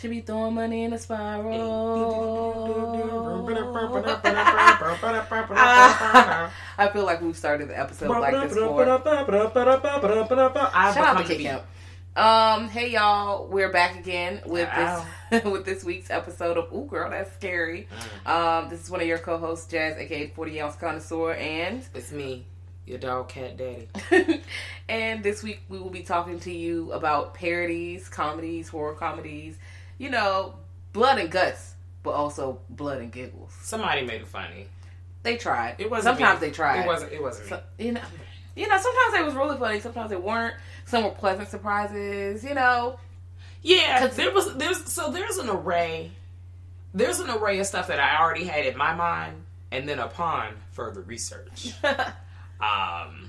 Should be throwing money in a spiral. I feel like we've started the episode like this before. Shout out to Kid Camp. Um, hey y'all, we're back again with this with this week's episode of Ooh Girl, That's Scary. Um, this is one of your co-hosts, Jazz, aka 40 Ounce Connoisseur, and It's me, your dog, cat daddy. and this week we will be talking to you about parodies, comedies, horror comedies, you know, blood and guts, but also blood and giggles. Somebody made it funny. They tried. It wasn't. Sometimes me. they tried. It wasn't. It wasn't. So, you know, you know. Sometimes they was really funny. Sometimes they weren't. Some were pleasant surprises. You know. Yeah, there was. There's so there's an array. There's an array of stuff that I already had in my mind, and then upon further research, um,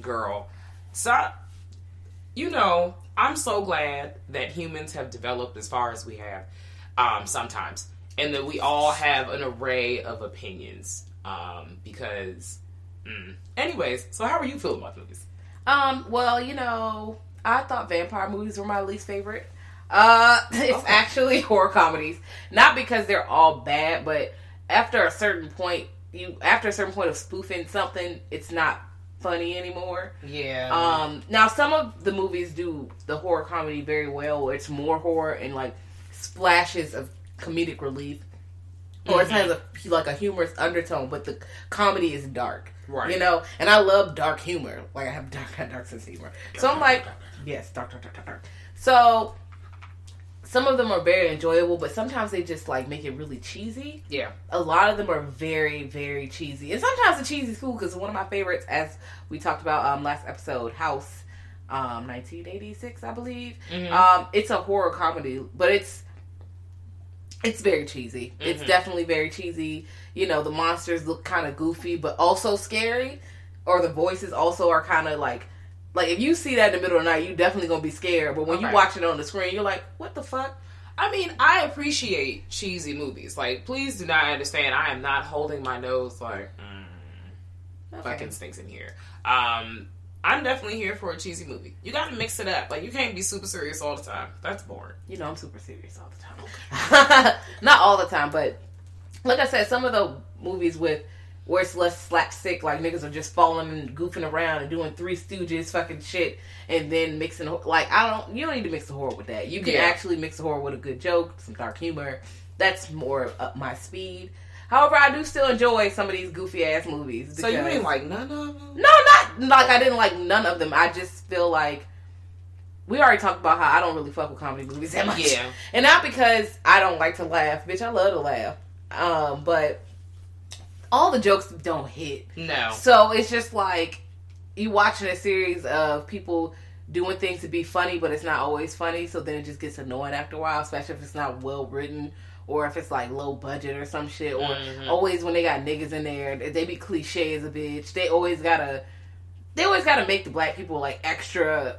girl, so you know, I'm so glad that humans have developed as far as we have. Um, sometimes, and that we all have an array of opinions. Um, because, mm. anyways, so how are you feeling about movies? Um. Well, you know, I thought vampire movies were my least favorite. Uh, it's Okay. actually horror comedies. Not because they're all bad, but after a certain point, you after a certain point of spoofing something, it's not funny anymore. Yeah. Um, now some of the movies do the horror comedy very well. It's more horror and like splashes of comedic relief, or it has a like a humorous undertone, but the comedy is dark. Right. You know, and I love dark humor. Like I have dark, dark sense of humor. So I'm like, yes, dark, dark, dark, dark, dark. So some of them are very enjoyable, but sometimes they just like make it really cheesy. Yeah. a lot of them are very very cheesy. And sometimes the cheesy is cool because one of my favorites as we talked about um last episode house um 1986 i believe. Um it's a horror comedy but it's it's very cheesy. It's definitely very cheesy. You know the monsters look kind of goofy but also scary or the voices also are kind of like like if you see that in the middle of the night you definitely gonna be scared but when you watch it on the screen you're like what the fuck I mean, I appreciate cheesy movies. Like, please do not understand. I am not holding my nose like mm, fucking stinks in here. Um, I'm definitely here for a cheesy movie. You got to mix it up. Like, you can't be super serious all the time. That's boring. You know, I'm super serious all the time. Not all the time, but like I said, some of the movies with where it's less slapstick, like niggas are just falling and goofing around and doing Three Stooges fucking shit, and then mixing like I don't. You don't need to mix the horror with that. You can Yeah. actually mix the horror with a good joke, some dark humor. That's more up my speed. However, I do still enjoy some of these goofy ass movies. So you ain't like none of them? no, not like I didn't like none of them. I just feel like we already talked about how I don't really fuck with comedy movies that much. Yeah. And not because I don't like to laugh, bitch. I love to laugh. Um, but all the jokes don't hit. No. So it's just like you watching a series of people doing things to be funny, but it's not always funny. So then it just gets annoying after a while, especially if it's not well written or if it's like low budget or some shit. Or always when they got niggas in there, they be cliche as a bitch. They always gotta, they always gotta make the black people like extra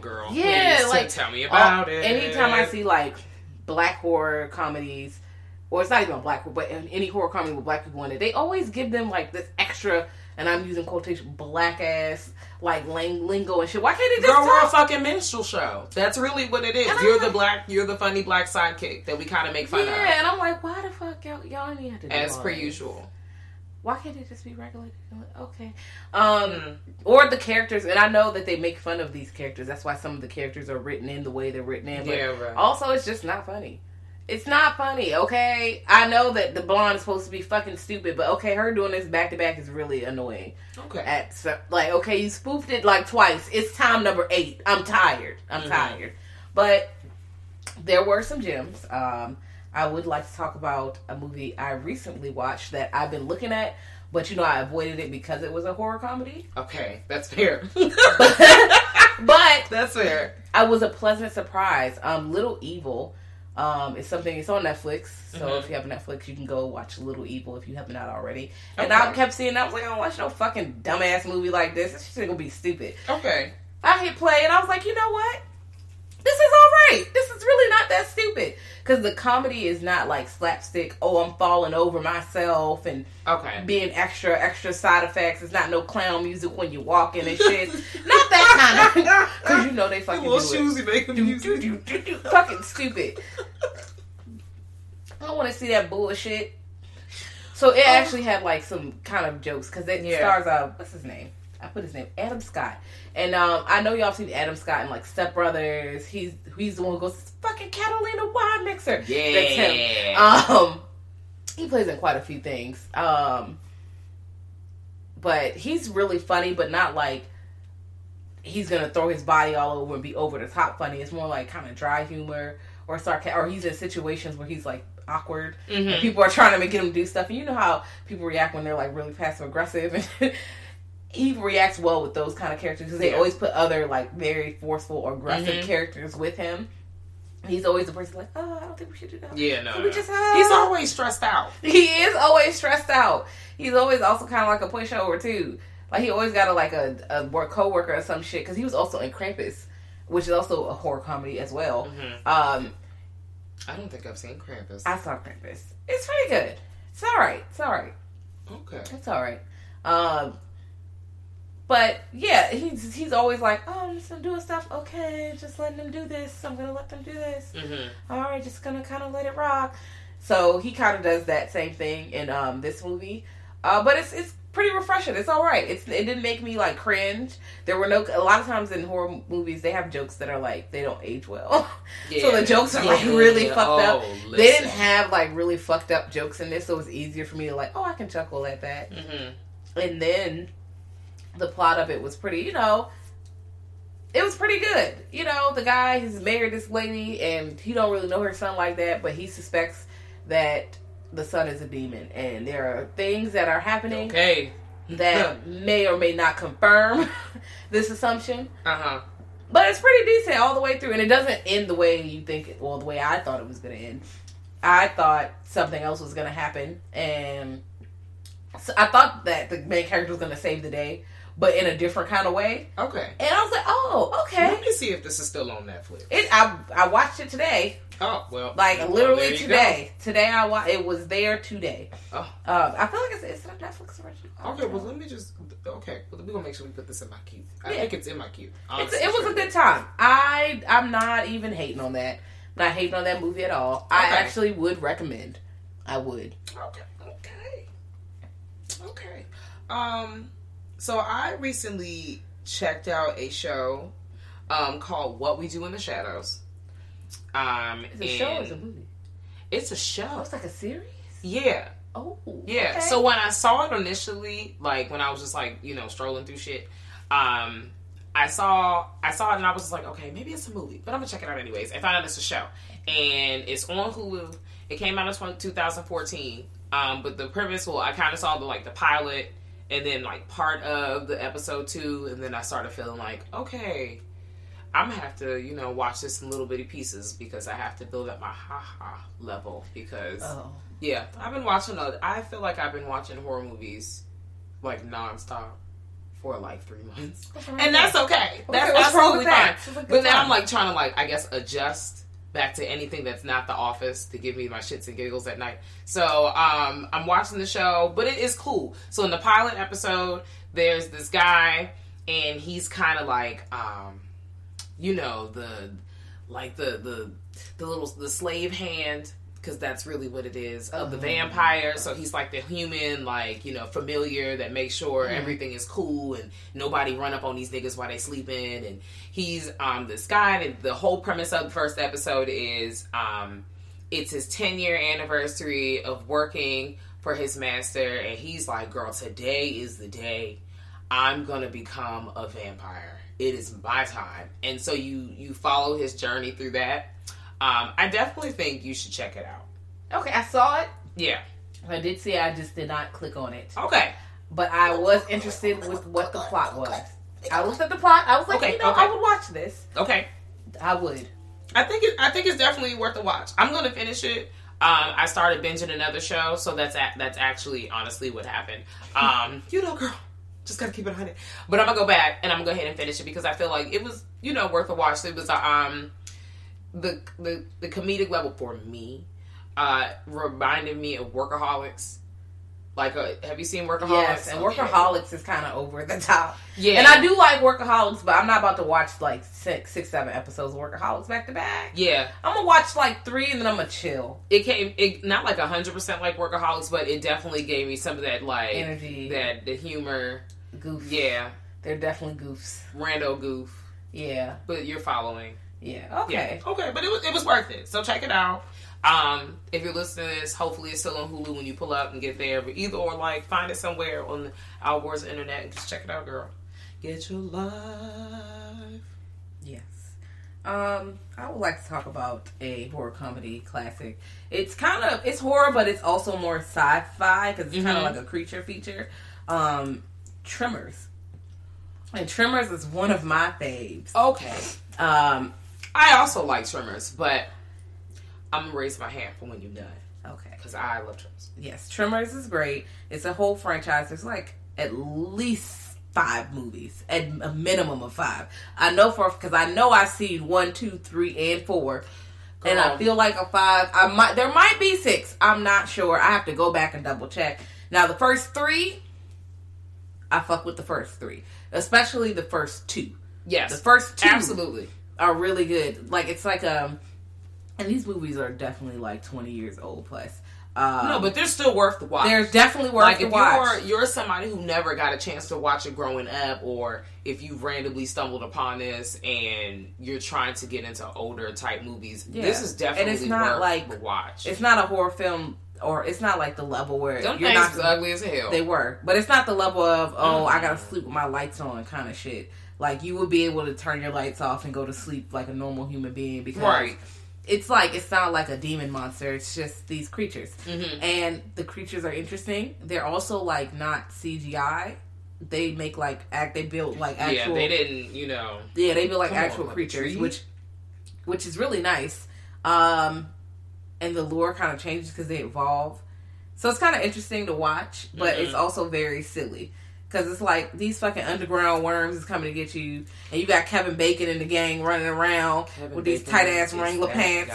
Girl, Yeah, please like tell me about uh, it. Anytime I see like black horror comedies, or it's not even black, but any horror comedy with black people in it, they always give them like this extra, and I'm using quotation, black ass like lang- lingo and shit. Why can't they just Girl, we're a talk? fucking minstrel show. That's really what it is. And I'm You're the like- black, you're the funny black sidekick that we kind of make fun Yeah, of, Yeah, and I'm like, why the fuck y'all, y'all have to do as per that? usual. Why can't it just be regular? Okay. Um, Mm. or the characters, and I know that they make fun of these characters. That's why some of the characters are written in the way they're written in. But Yeah, right. also, it's just not funny. It's not funny, okay? I know that the blonde is supposed to be fucking stupid, but okay, her doing this back to back is really annoying. Okay. At like, okay, you spoofed it like twice. It's time number eight. I'm tired. I'm Mhm. tired. But there were some gems. Um, I would like to talk about a movie I recently watched that I've been looking at, but you know I avoided it because it was a horror comedy. Okay, that's fair. But that's fair. I was a pleasant surprise. Um, Little Evil. Um, it's something. It's on Netflix. So Mhm. if you have Netflix, you can go watch Little Evil if you have not already. And Okay. I kept seeing. I was like, I don't watch no fucking dumbass movie like this. This shit gonna be stupid. Okay. I hit play and I was like, you know what? This is all right. This is really not that stupid because the comedy is not like slapstick. Oh, I'm falling over myself and Okay. being extra extra side effects. It's not no clown music when you're walking and shit. not that kind of because you know they fucking Little do it. shoes make them Do, do, do, do, do. Fucking stupid. I don't want to see that bullshit. So it actually had like some kind of jokes because it Yeah. stars uh what's his name? I put his name Adam Scott, and um I know y'all seen Adam Scott in like Step Brothers. He's he's the one who goes fucking Catalina wine mixer. That's him. Yeah. Um, he plays in quite a few things. Um, but he's really funny, but not like he's gonna throw his body all over and be over the top funny. It's more like kind of dry humor or sarcasm, or he's in situations where he's like awkward. Mhm. And people are trying to make him do stuff, and you know how people react when they're like really passive aggressive. And he reacts well with those kind of characters because they Yeah. always put other like very forceful or aggressive Mhm. characters with him. He's always the person like, oh, I don't think we should do that. Yeah, no. We no. just have- He's always stressed out. He is always stressed out. He's always also kind of like a pushover too. Like he always got a like a, a work coworker or some shit because he was also in Krampus, which is also a horror comedy as well. Mhm. Um, I don't think I've seen Krampus. I saw Krampus. It's pretty good. It's all right. It's all right. okay. It's all right. Um, but yeah, he's he's always like, oh, I'm just gonna doing stuff. Okay, just letting them do this. I'm gonna let them do this. Mm-hmm. all right, just gonna kind of let it rock. So he kind of does that same thing in um, this movie, uh, but it's it's pretty refreshing. It's all right. It's it didn't make me like cringe. There were no a lot of times in horror movies they have jokes that are like they don't age well. so the jokes are like really Yeah. fucked up. Oh, They didn't have like really fucked up jokes in this, so it was easier for me to like, oh, I can chuckle at that. Mhm. And then the plot of it was pretty, you know, it was pretty good. You know, the guy has married this lady and he don't really know her son like that, but he suspects that the son is a demon and there are things that are happening Okay. that may or may not confirm this assumption. Uh huh. But it's pretty decent all the way through and it doesn't end the way you think it, well the way I thought it was going to end. I thought something else was going to happen and so I thought that the main character was going to save the day, but in a different kind of way. Okay. And I was like, "Oh, okay." Let me see if this is still on Netflix. It. I I watched it today, Oh well. like well, literally there you today. Today I watched. It was there today. Oh. Um, I feel like it's, it's a Netflix original. Okay. Well, let me just. Okay. Well, we're gonna make sure we put this in my queue. I Yeah. think it's in my queue. Honestly, it was a good time. I I'm not even hating on that. Not hating on that movie at all. I actually would recommend. I would. Okay. Okay. Okay. Um. So I recently checked out a show, um, called "What We Do in the Shadows." Um, Is it a show is a movie? It's a Oh, show. it's like a series. Yeah. Oh, Yeah. okay. So when I saw it initially, like when I was just like, you know, strolling through shit, um, I saw I saw it and I was just like, okay, maybe it's a movie, but I'm gonna check it out anyways. I found out it's a show, and it's on Hulu. It came out in 2014. Um, but the premise, well, I kind of saw the like the pilot, and then like part of the episode two, and then I started feeling like, okay, I'm gonna have to, you know, watch this in little bitty pieces because I have to build up my ha ha level because. oh, Yeah, I've been watching. A, I feel like I've been watching horror movies like nonstop for like three months, and that's okay. That's what's wrong absolutely with fine. that? It's a good But now. I'm like trying to like I guess adjust back to anything that's not The Office to give me my shits and giggles at night. So um, I'm watching the show, but it is cool. So in the pilot episode, there's this guy, and he's kind of like um, you know the like the the the little the slave hand because that's really what it is of the vampire. So he's like the human like you know familiar that makes sure everything is cool and nobody run up on these niggas while they sleeping. And he's um this guy and the whole premise of the first episode is um it's his 10 year anniversary of working for his master. And he's like girl today is the day i'm gonna become a vampire. It is my time. And so you you follow his journey through that um i definitely think you should check it out Okay, I saw it. yeah I did see. it, I just did not click on it. okay But I was interested with what the plot was. I looked at the plot. I was like, Okay, you know, okay. I would watch this. okay I would. I think it, I think it's definitely worth a watch. I'm gonna finish it. Um, I started binging another show, so that's a, that's actually honestly what happened. Um, you know, girl, just gotta keep it on it. But I'm gonna go back and I'm gonna go ahead and finish it because I feel like it was you know worth a watch. It was uh, um the the the comedic level for me uh reminded me of Workaholics. Like, uh, have you seen Workaholics? Yes, and Okay. Workaholics is kind of over the top. Yeah, And I do like Workaholics, but I'm not about to watch like six, six, seven episodes of Workaholics back to back. Yeah, I'm gonna watch like three and then I'm gonna chill. it came it not like hundred percent like Workaholics, but it definitely gave me some of that like Energy. that the humor. Goof. Yeah, They're definitely goofs. rando goof, Yeah. but you're following. Yeah. Okay. Yeah. Okay, but it was it was worth it. So check it out. Um, if you're listening to this, hopefully it's still on Hulu when you pull up and get there. But either or, like find it somewhere on the Our Wars internet and just check it out, girl. Get your life. Yes. Um, I would like to talk about a horror comedy classic. It's kind of it's horror, but it's also more sci-fi because it's kind Mhm. of like a creature feature. Um, Tremors. And Tremors is one of my faves. Okay. Um, I also like Tremors, but I'm gonna raise my hand for when you're done okay. because I love Tremors. Yes, Tremors is great. It's a whole franchise. There's like at least five movies, at a minimum of five. I know for because I know I've seen one, two, three, and four, and I feel like a five. I might there might be six. I'm not sure. I have to go back and double check. Now the first three, I fuck with the first three, especially the first two. Yes, The first two absolutely. Are really good. Like it's like um, and these movies are definitely like 20 years old plus. Um, No, but they're still worth the watch. they're definitely worth like the if watch. you're you're somebody who never got a chance to watch it growing up, or if you've randomly stumbled upon this and you're trying to get into older type movies, Yeah. this is definitely And it's not worth like- the watch. It's not a horror film, or it's not like the level where Them you're not. ugly as hell. They were, but it's not the level of oh, I Mm. gotta sleep with my lights on kind of shit. Like you would be able to turn your lights off and go to sleep like a normal human being because Right. it's like it's not like a demon monster. It's just these creatures, Mhm. and the creatures are interesting. They're also like not CGI. They make like act. They build like actual. yeah, actual. they didn't. You know, Yeah, they build like Come on, actual creatures, which which is really nice. Um, and the lore kind of changes because they evolve, so it's kind of interesting to watch, but it's Mhm. also very silly because it's like these fucking underground worms is coming to get you, and you got Kevin Bacon and the gang running around Kevin with these tight ass Wrangler pants.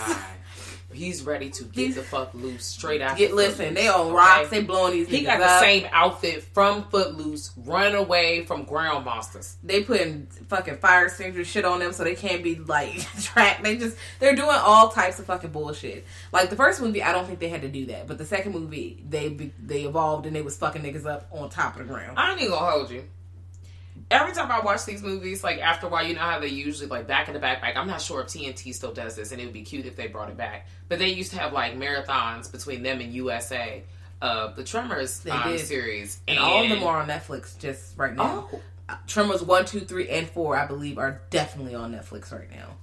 He's ready to get the fuck loose straight out. Get listen, they on rocks, they blowing these. He got the up. same outfit from Footloose, running away from ground monsters. they putting fucking fire extinguisher shit on them so they can't be like tracked. They just they're doing all types of fucking bullshit. Like the first movie, I don't think they had to do that, but the second movie, they they evolved and they was fucking niggas up on top of the ground. I ain't even gonna hold you. Every time I watch these movies, like after a while, you know how they usually like back in the back, back. I'm not sure if TNT still does this, and it would be cute if they brought it back. But they used to have like marathons between them and USA of uh, the Tremors um, series, And all of them are on Netflix just right now. Oh, uh, Tremors one, two, three, and four, I believe, are definitely on Netflix right now.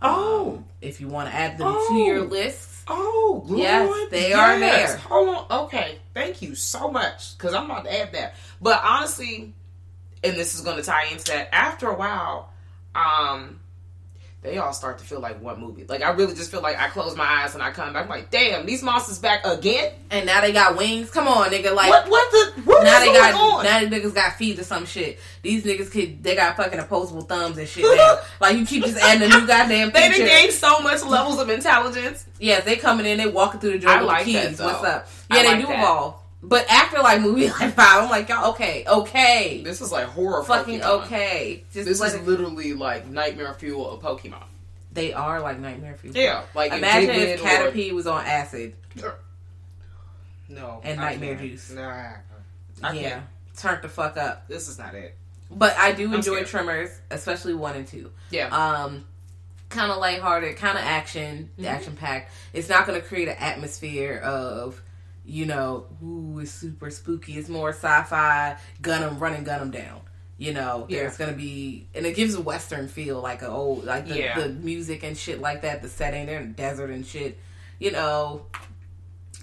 Um, oh, If you want to add them Oh. to your list, oh, Lord, Yes, they are there. Hold on, okay, thank you so much because I'm about to add that. But honestly, and this is going to tie into that. After a while, um, they all start to feel like one movie. Like I really just feel like I close my eyes and I come back I'm like, damn, these monsters back again. And now they got wings. Come on, nigga. Like What what the what now is they going got on? now the niggas got feet or some shit. These niggas could they got fucking opposable thumbs and shit now. like you keep just adding a new goddamn thing. they feature. done gained so much levels of intelligence. Yes, they coming in, they walking through the door I with like the that, What's up? I Yeah, they like do that. evolve. But after like movie like five, I'm like, y'all okay, okay. This is like horror fucking Pokemon. okay. Just This is it- literally like nightmare fuel of Pokemon. they are like nightmare fuel. Yeah, like Imagine if or- Caterpie was on acid No. and I nightmare can't. juice. Nah. I yeah, turned the fuck up. This is not it. But I do enjoy scared. Tremors, especially one and two. Yeah. Um, kind of lighthearted, kind of action, Mm-hmm. action packed. It's not going to create an atmosphere of, you know, ooh, it's super spooky. It's more sci-fi, gun 'em, run and gun 'em down. You know, Yeah. there's gonna be, and it gives a western feel, like a old, like the, Yeah. the music and shit like that. The setting, they're in the desert and shit. You know,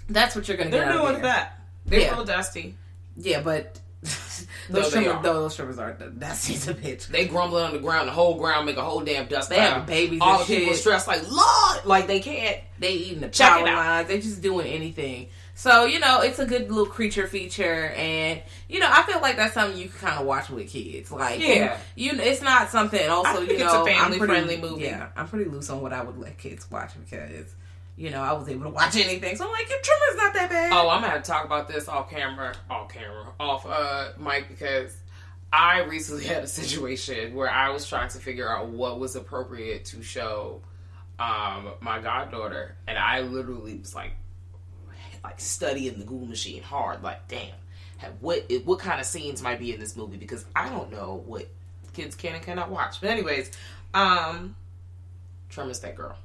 that's what you're gonna They're get. doing there. that. They're Yeah. real dusty. Yeah, but those Tremors, are. those Tremors aren't. That's just a bitch. They grumbling on the ground, the whole ground make a whole damn dust They have babies All the people shit. stressed like, Lord, like they can't. They eating the Check power lines. They just doing anything. So you know, it's a good little creature feature, and you know, I feel like that's something you can kind of watch with kids. Like, Yeah. and, you it's not something. Also, you it's a know, family-friendly pretty- movie. Yeah, I'm pretty loose on what I would let kids watch because you know I was able to watch anything. So I'm like, your Tremors not that bad. Oh, I'm gonna have to talk about this off camera, off camera, off uh mic because I recently had a situation where I was trying to figure out what was appropriate to show um my goddaughter, and I literally was like, like studying the Google machine hard, like damn, have- what what kind of scenes might be in this movie because I don't know what kids can and cannot watch. But anyways, um, Tremors that girl.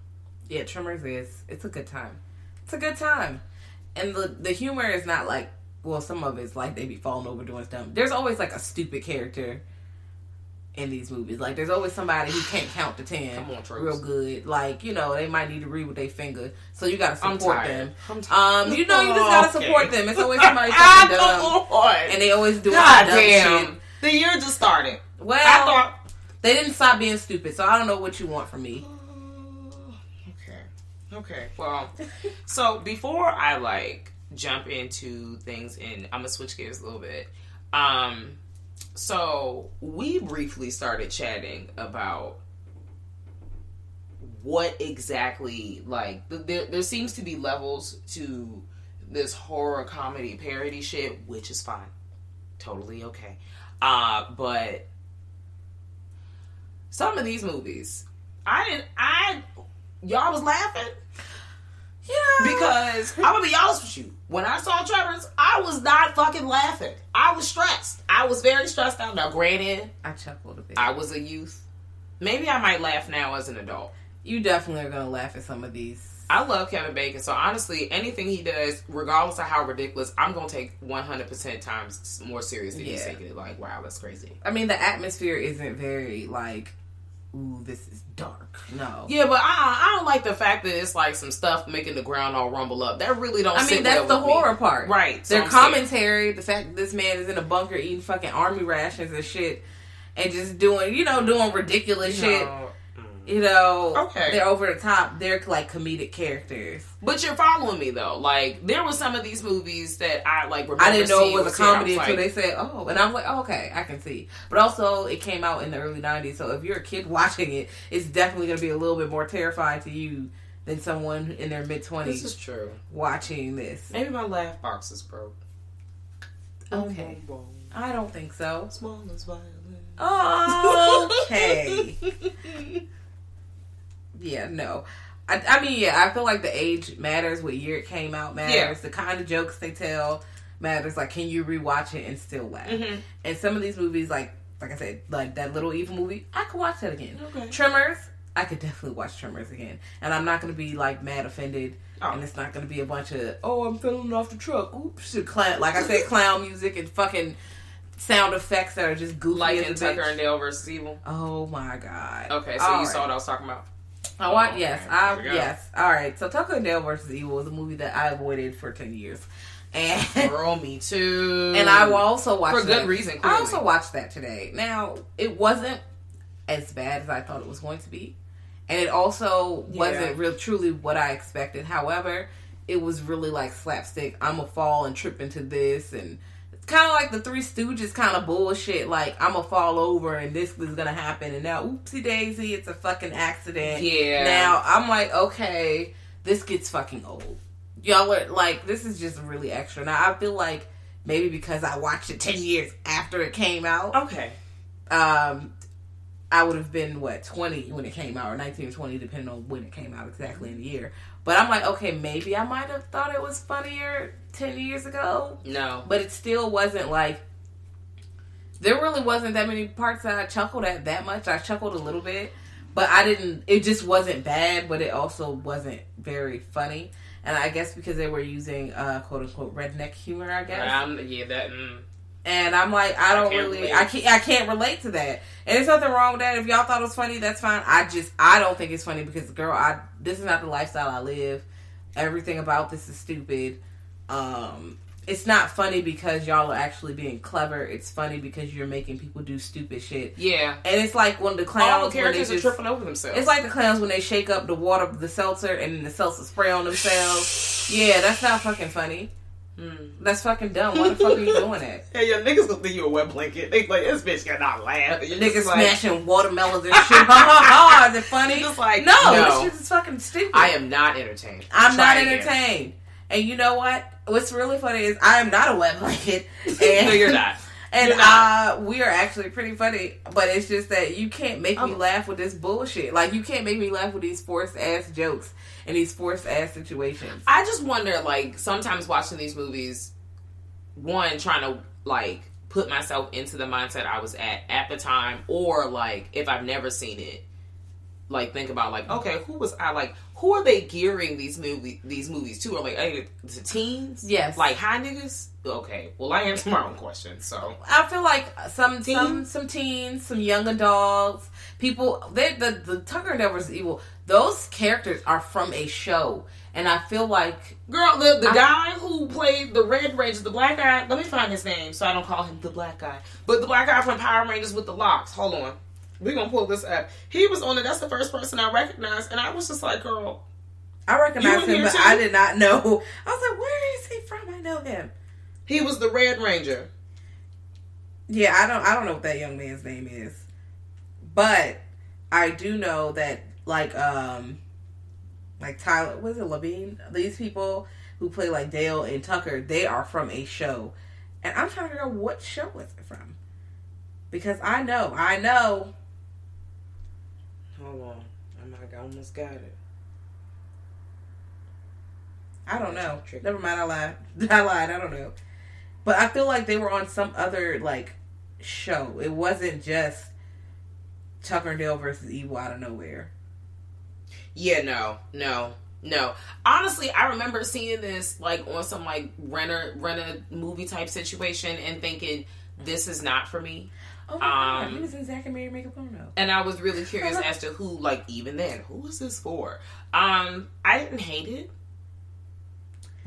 Yeah, Tremors is it's a good time. It's a good time, and the the humor is not like well, some of it's like they be falling over doing stuff. There's always like a stupid character in these movies. Like there's always somebody who can't count to ten Come on, Tropes. real good. Like you know they might need to read with their finger, so you gotta support them. Um, you know you just gotta Okay. support them. It's always somebody fucking dumb, and they always doing God dumb damn. shit. The year just started. Well, I thought. they didn't stop being stupid, so I don't know what you want from me. Okay. Okay. Well, so before I like jump into things, and I'm gonna switch gears a little bit. Um, so we briefly started chatting about what exactly like th- there there seems to be levels to this horror comedy parody shit, which is fine, totally okay. Uh, but some of these movies, I didn't, I y'all was laughing Yeah, because I'm gonna be honest with you. When I saw Tremors, I was not fucking laughing. I was stressed. I was very stressed out. Now, granted, I chuckled a bit. I was a youth. Maybe I might laugh now as an adult. you definitely are gonna laugh at some of these. I love Kevin Bacon, so honestly, anything he does, regardless of how ridiculous, I'm gonna take 100% times more serious than he's Yeah. taking it. Like, wow, that's crazy. I mean, the atmosphere isn't very like, ooh, this is dark. No. Yeah, but I, I don't like the fact that it's like some stuff making the ground all rumble up. That really don't. I sit mean, that's well the with me. horror part. right? so Their I'm scared. commentary, the fact that this man is in a bunker eating fucking army rations and shit, and just doing, you know, doing ridiculous You shit. You know, Okay. they're over the top. They're like comedic characters. But you're following me though. Like there were some of these movies that I like. Remember I didn't know it was a was here. I comedy until like, they said, "Oh," and I was like, oh, "Okay, I can see." But also, it came out in the early '90s, so if you're a kid watching it, it's definitely going to be a little bit more terrifying to you than someone in their mid This is twenties true. watching this. Maybe my laugh box is broke. Okay, oh, I don't think so. Small as violin. Okay. yeah, no. I, I mean, yeah, I feel like the age matters. What year it came out matters. Yeah. The kind of jokes they tell matters. Like, can you rewatch it and still laugh? Mhm. And some of these movies, like like I said, like that little evil movie, I could watch that again. Okay. Tremors, I could definitely watch Tremors again, and I'm not gonna be like mad offended. Oh. And it's not gonna be a bunch of oh I'm falling off the truck. Oops, clown. Like I said, clown music and fucking sound effects that are just goofy Like in Tucker bitch. and Dale versus Evil. Oh my god. Okay, so All you right. saw what I was talking about. I watch. Oh, yes. I There we go. yes. All right. So Tucker and Dale versus Evil was a movie that I avoided for ten years, and Girl, me too. and I will also watch For good that. reason, I also watched that today. Now it wasn't as bad as I thought it was going to be, and it also Yeah. wasn't real truly what I expected. However, it was really like slapstick. I'm gonna fall and trip into this, and kind of like the Three Stooges kind of bullshit. Like I'm gonna fall over and this is gonna happen, and now oopsie daisy, it's a fucking accident. Yeah. Now I'm like, okay, this gets fucking old. Y'all are like, this is just really extra. Now I feel like maybe because I watched it ten years after it came out Okay. um, I would have been what twenty when it came out, or nineteen or twenty, depending on when it came out exactly in the year. But I'm like, okay, maybe I might have thought it was funnier ten years ago, No. but it still wasn't like. There really wasn't that many parts that I chuckled at that much. I chuckled a little bit, but I didn't. It just wasn't bad, but it also wasn't very funny. And I guess because they were using uh, quote unquote redneck humor, I guess. Um, yeah, that. Mm. And I'm like, I don't can't really, relate. I can't, I can't relate to that. And there's nothing wrong with that. If y'all thought it was funny, that's fine. I just, I don't think it's funny because, girl, I this is not the lifestyle I live. Everything about this is stupid. Um, it's not funny because y'all are actually being clever. It's funny because you're making people do stupid shit. Yeah. And it's like when the clowns, All the characters are just- tripping over themselves. it's like the clowns when they shake up the water, the seltzer, and then the seltzer spray on themselves. Yeah, that's not fucking funny. That's fucking dumb. Why the fuck are you doing that? Hey, your niggas gonna think you a wet blanket. They like this bitch cannot laugh. You're Niggas like, smashing watermelons and shit. Ha ha ha! Is it funny? Just like, no, no. this shit is fucking stupid. I am not entertained. I'm Try not again. entertained. And you know what? What's really funny is I am not a wet blanket. And, no, you're not. And You're not. uh, we are actually pretty funny, but it's just that you can't make me Oh. laugh with this bullshit. Like you can't make me laugh with these forced ass jokes and these forced ass situations. I just wonder, like, sometimes watching these movies, one trying to like put myself into the mindset I was at at the time, or like if I've never seen it, like think about like, okay, who was I like? Who are they gearing these movie these movies to? Are like hey, to teens? Yes. like high niggas. Okay, well I answer my own question. So I feel like some some Teens? some teens, some young adults, people. They the the Tucker and Dale versus Evil. Those characters are from a show, and I feel like Girl, the, the I- guy who played the Red Ranger, the black guy, let me find his name so I don't call him the black guy. But the black guy from Power Rangers with the locks. Hold on. We're going to pull this up. He was on it. That's the first person I recognized. And I was just like, girl, I recognize him, but too? I did not know. I was like, where is he from? I know him. he was the Red Ranger. Yeah, I don't I don't know what that young man's name is. But I do know that like um like Tyler was it Labine? These people who play like Dale and Tucker, they are from a show. And I'm trying to figure out what show was it from. Because I know, I know. Hold on. I'm like, I almost got it. I don't know. Never mind, I lied. I lied, I don't know. But I feel like they were on some other like show. It wasn't just Tucker and Dale versus Evil out of nowhere. Yeah, no, no, no. Honestly, I remember seeing this like on some like renter rent a movie type situation and thinking this is not for me. Oh my god, Um, he was in Zack and Miri Make a Porno. And I was really curious as to who, like, even then, who was this for? Um, I didn't hate it,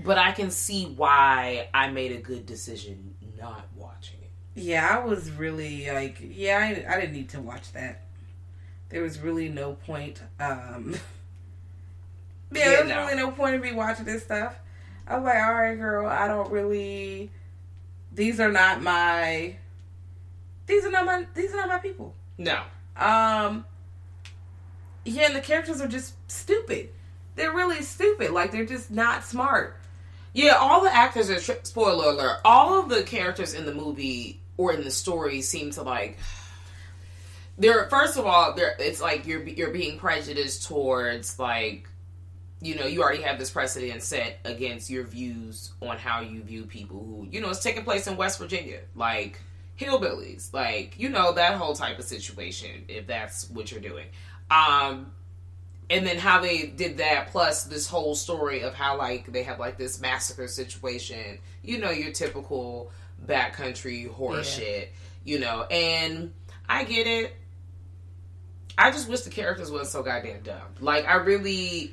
but I can see why I made a good decision not watching it. Yeah, I was really like, yeah, I, I didn't need to watch that. There was really no point. Um, yeah, Yeah, there was no. really no point in me watching this stuff. I was like, all right, girl, I don't really. These are not my. These are not my. These are not my people. No, Um. Yeah, and the characters are just stupid. They're really stupid. Like they're just not smart. yeah, all the actors are. Spoiler alert: all of the characters in the movie or in the story seem to like. They're first of all, they're it's like you're you're being prejudiced towards like you know, you already have this precedent set against your views on how you view people who, you know, it's taking place in West Virginia, like hillbillies, like you know that whole type of situation. If that's what you're doing, um, and then how they did that, plus this whole story of how like they have like this massacre situation. You know, your typical backcountry horror Yeah. shit. You know, and I get it. I just wish the characters wasn't so goddamn dumb. Like I really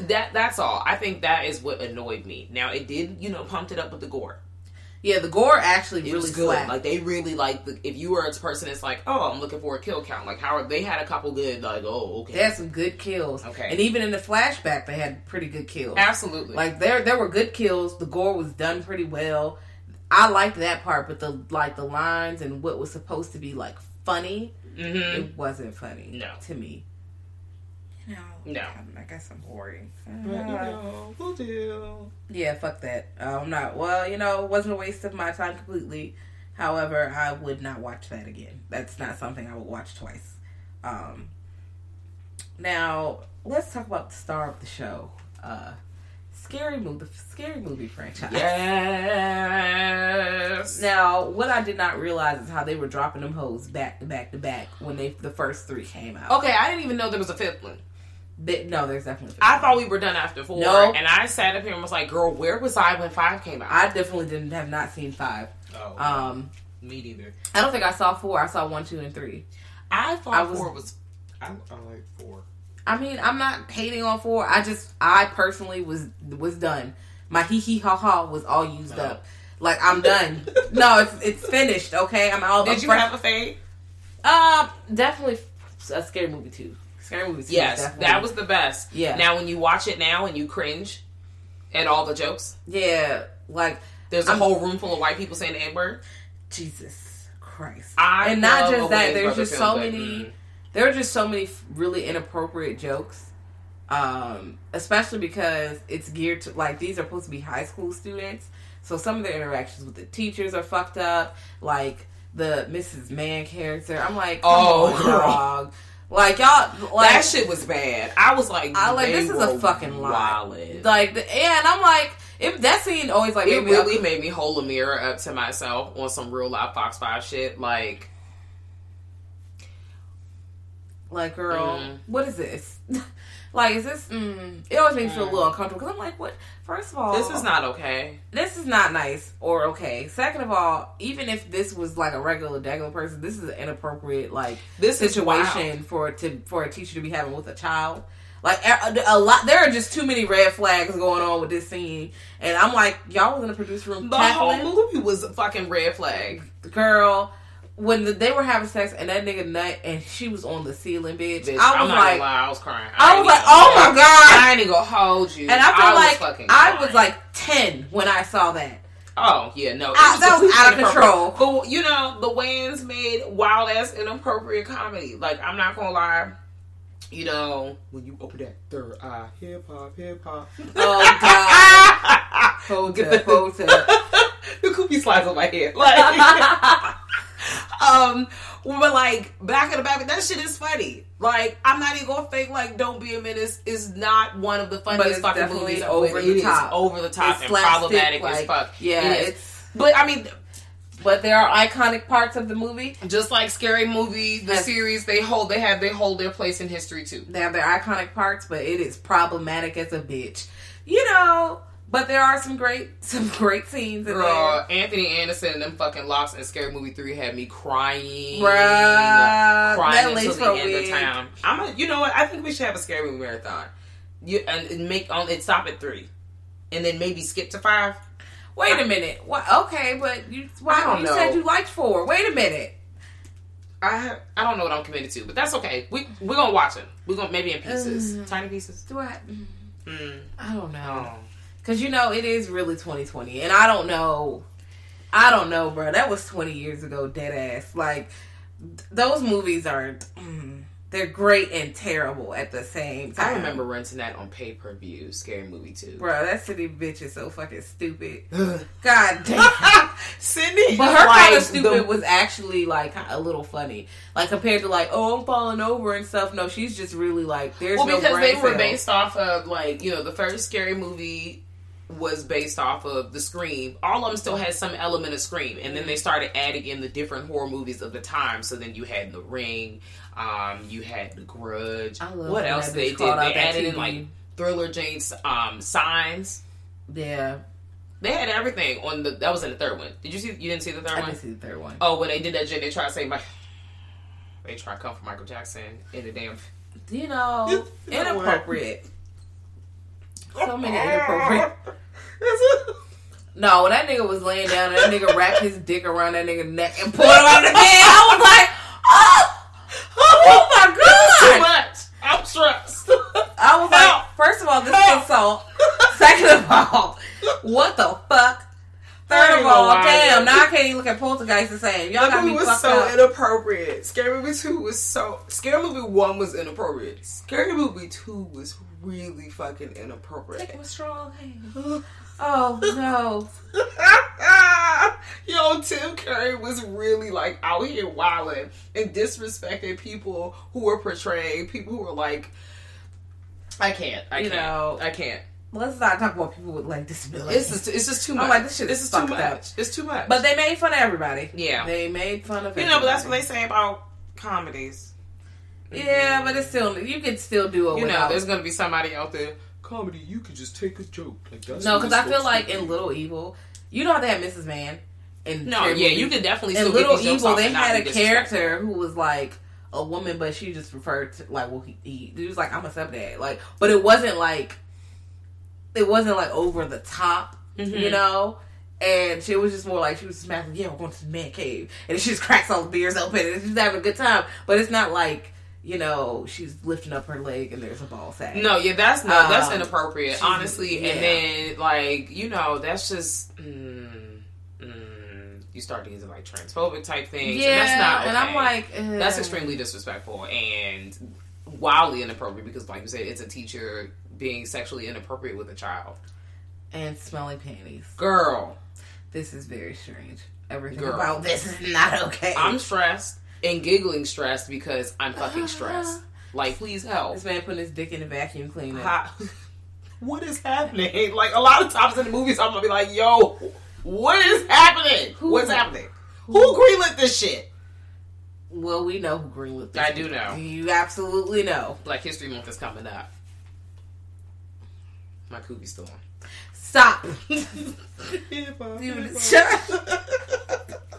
that that's all. I think that is what annoyed me. Now it did, you know, pumped it up with the gore. Yeah, the gore actually It really was good. slapped. Like they really like the, if you were a person that's like, oh, I'm looking for a kill count. Like how they had a couple good like, oh, okay, they had some good kills. Okay. and even in the flashback, they had pretty good kills. absolutely. Like there, there were good kills. The gore was done pretty well. I liked that part, but the like the lines and what was supposed to be like funny, hmm it wasn't funny. No. to me. You know, No. I guess I'm boring. we'll do. Yeah, fuck that. I'm not. Well, you know, it wasn't a waste of my time completely. However, I would not watch that again. That's not something I would watch twice. Um, now, let's talk about the star of the show. Uh, scary movie, scary movie franchise. Yes. Now, what I did not realize is how they were dropping them hoes back to back to back when they the first three came out. Okay, I didn't even know there was a fifth one. They- no, there's definitely. I thought we were done after four. No. And I sat up here and was like, girl, where was I when five came out? I definitely didn't have not seen five. oh, Um, me neither. I don't think I saw four. I saw one, two, and three. I thought I was- four was. I, I like four. I mean, I'm not hating on four. I just, I personally was was done. My hee hee ha ha was all used No. up. Like I'm done. no, it's it's finished. Okay, I'm all. Did I'm you fresh- have a fade? Uh, definitely a scary movie too. Scary movie. two, Yes, definitely. that was the best. Yeah. Now, when you watch it now and you cringe at all the jokes, Yeah, like there's a I'm- whole room full of white people saying the N word. Jesus Christ. I and not just that. There's just so but, many. mm. There are just so many really inappropriate jokes. Um, especially because it's geared to like these are supposed to be high school students, so some of their interactions with the teachers are fucked up. Like the Mrs. Man character, I'm like, Oh, on, girl. dog. Like y'all, like that shit was bad. I was like, I like this is a fucking lie. Like, the, and I'm like, if that scene always like it made me really made me hold a mirror up to myself on some real live Fox Five shit. Like, Like, girl, Mm. what is this? like, is this? Mm, it always makes me feel a little uncomfortable because I'm like, what? First of all, this is not okay. this is not nice or okay. Second of all, even if this was like a regular, regular person, this is an inappropriate like This situation for to for a teacher to be having with a child. Like a, a lot, there are just too many red flags going on with this scene, and I'm like, y'all was in the producer room. The cackling? whole movie was a fucking red flag. The girl. When the, they were having sex and that nigga nut and she was on the ceiling, bitch. Bitch, I I'm was not like, gonna lie, I was crying. I ain't was like, oh my god. I ain't gonna hold you. And I feel was like fucking I was like ten when I saw that. Oh yeah, no, it Ah, that was out of control. But you know, the Wayans made wild ass inappropriate comedy. Like I'm not gonna lie, you know, when you open that third eye, hip hop, hip hop. Oh god. Hold up, hold up. the cookie slides on my head. Like, um, but like back in the back, that shit is funny. Like, I'm not even gonna fake like "Don't Be a Menace" is not one of the But funniest it's fucking movies. over the top. over the top It's and slapstick, problematic as fuck. yeah, It is. it's- But I mean, But there are iconic parts of the movie. just like scary movie, the Yes. series, they hold they have they hold their place in history too. They have their iconic parts, but it is problematic as a bitch. You know. But there are some great some great scenes in Girl, Anthony Anderson and them fucking locks in Scary Movie three had me crying, there. Bruh, crying until the end wig. of time. I'm a, you know what? I think we should have a Scary Movie marathon. You and, make on it stop at three, and then maybe skip to five. Wait a minute. What? Okay, but you. Why I don't you know. said you liked four? Wait a minute. I I don't know what I'm committed to, but that's okay. We we're gonna watch it. We're gonna maybe in pieces, Uh. tiny pieces. Do I? Mm. I don't know. Oh. Cause you know it is really 2020, and I don't know. I don't know, bro. That was 20 years ago, dead ass. Like th- those movies are, mm, they're great and terrible at the same time. I remember renting that on pay per view. Scary Movie two. bro. That Cindy bitch is so fucking stupid. God damn. Sydney, But her like, kind of stupid the- was actually like a little funny, like compared to like, oh, I'm falling over and stuff. No, she's just really like, there's well no because they were based off of like you know the first scary movie was based off of the scream all of them still had some element of scream and then they started adding in the different horror movies of the time so then you had the ring um you had the grudge I love what else they did they added in like thriller jane's um signs Yeah, they had everything on the that was in the third one did you see you didn't see the third I one I didn't see the third one. oh when they did that they tried to say my they tried to come for michael jackson in the damn You know, You know what? inappropriate. So many inappropriate. No, when that nigga was laying down and that nigga wrapped his dick around that nigga's neck and pulled him on the bed, I was like, oh, oh my god, Too much. I'm stressed. I was Help. like, first of all, this Help. is assault. Second of all, what the fuck? Third of all, damn, now I can't even look at Poltergeist the same. Y'all That got me was fucked so up. inappropriate. Scary Movie 2 was so. Scary Movie 1 was inappropriate. Scary Movie 2 was really fucking Take inappropriate. my strong hand. Oh no. Yo, Tim Curry was really like out here wilding and disrespecting people who were portraying people who were like, I can't, I You can't, know. I can't. Let's not talk about people with like disabilities. It's just, it's just too I'm much. like, this shit This is is too much. up. It's too much. but they made fun of everybody. Yeah. They made fun of you know, but that's what they say about comedies. Yeah, but it's still you can still do it You know, there's gonna be somebody out there. Comedy, you can just take a joke like that. no, because I feel like in Little Evil, you know how they had Mrs. Man. In No, scary yeah, movies? you could definitely In still Little get these jokes Evil, they had a character who was like a woman, but she just referred to like well he, he, he was like I'm a stepdad, like, but it wasn't like it wasn't like over the top, Mm-hmm. you know. And she was just more like she was smacking, yeah, we're going to the man cave, and she just cracks all the beers open, and she's having a good time. But it's not like you know she's lifting up her leg and there's a ball sack. No, yeah, that's no, that's Um, inappropriate, honestly. yeah. And then, like, you know, that's just mm, mm, you start to get like transphobic type things. yeah, and that's not. and I'm okay. like, that's uh, extremely disrespectful and wildly inappropriate because, like you said, it's a teacher being sexually inappropriate with a child. and smelly panties. Girl, This is very strange. Everything Girl. about this is not okay. I'm stressed and giggling stressed because I'm fucking stressed. Like, please help. this man putting his dick in the vacuum cleaner. How- what is happening? Like a lot of times in the movies, I'm gonna be like, "Yo, what is happening? What's happening? Who greenlit this shit?" Well, we know who greenlit this. I do know. You absolutely know. Black History Month is coming up. My kookie's still on. Stop. You- Shut Ooh,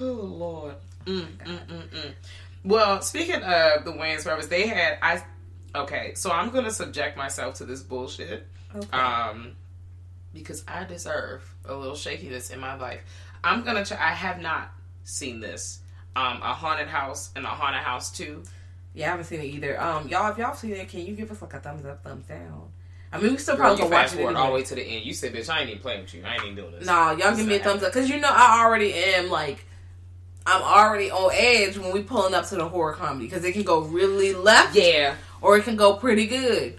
oh Lord. Mm, mm, mm, mm. Well, speaking of the Wayans Brothers, they had I. Okay, so I'm gonna subject myself to this bullshit. Okay. um, because I deserve a little shakiness in my life. I'm gonna try. I have not seen this. Um, a haunted house and a haunted house too. Yeah, I haven't seen it either. Um, y'all, if y'all seen it, can you give us like a thumbs up, thumbs down? I mean, we still probably gonna watch it forward all the way to the end. You said, "Bitch, I ain't even playing with you. I ain't even doing this." Nah, y'all This give me a thumbs up because you know I already am like I'm already on edge when we pulling up to the horror comedy because it can go really left, Yeah, or it can go pretty good.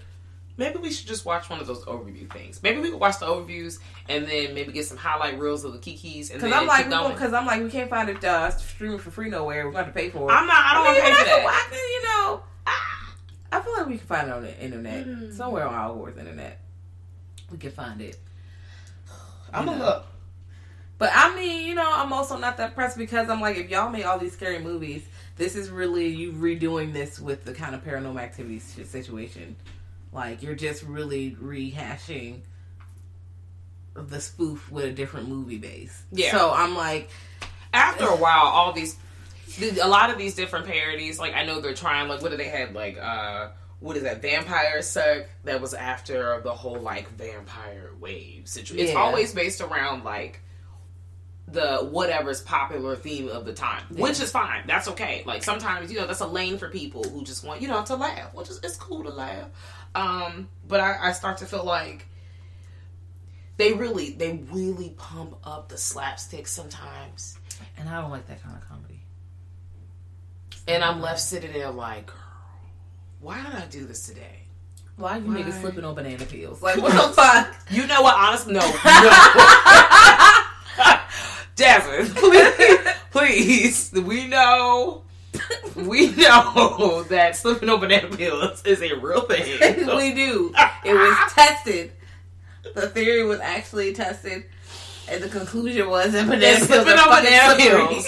maybe we should just watch one of those overview things. Maybe we could watch the overviews and then maybe get some highlight reels of the kikis. And Because I'm like, because I'm like, we can't find it uh, streaming for free nowhere. We're going to pay for it. I'm not. I don't want to pay for that. I can, you know, I, I feel like we can find it on the internet Mm. somewhere on our horse internet. We can find it. I'm gonna look. But I mean, you know, I'm also not that pressed because I'm like, if y'all made all these scary movies, this is really you redoing this with the kind of paranormal activity si- situation. Like you're just really rehashing the spoof with a different movie base. Yeah. So I'm like, after a while, all these, a lot of these different parodies, like I know they're trying, like what do they have, like uh, what is that, Vampire Suck? That was after the whole like vampire wave situation. It's always based around like the whatever's popular theme of the time, which is fine. That's okay. Like sometimes you know that's a lane for people who just want you know to laugh, which is it's cool to laugh. Um, but I, I start to feel like they really they really pump up the slapstick sometimes. and I don't like that kind of comedy. And I'm left sitting there like, girl, why did I do this today? Why are you Why? niggas slipping on banana peels? Like what the fuck? You know what? Honestly, no, no. Jasmine, please, please. We know, we know that slipping on banana peels is a real thing. we do. It was tested. The theory was actually tested, and the conclusion was that banana It's peels slipping are on banana peels.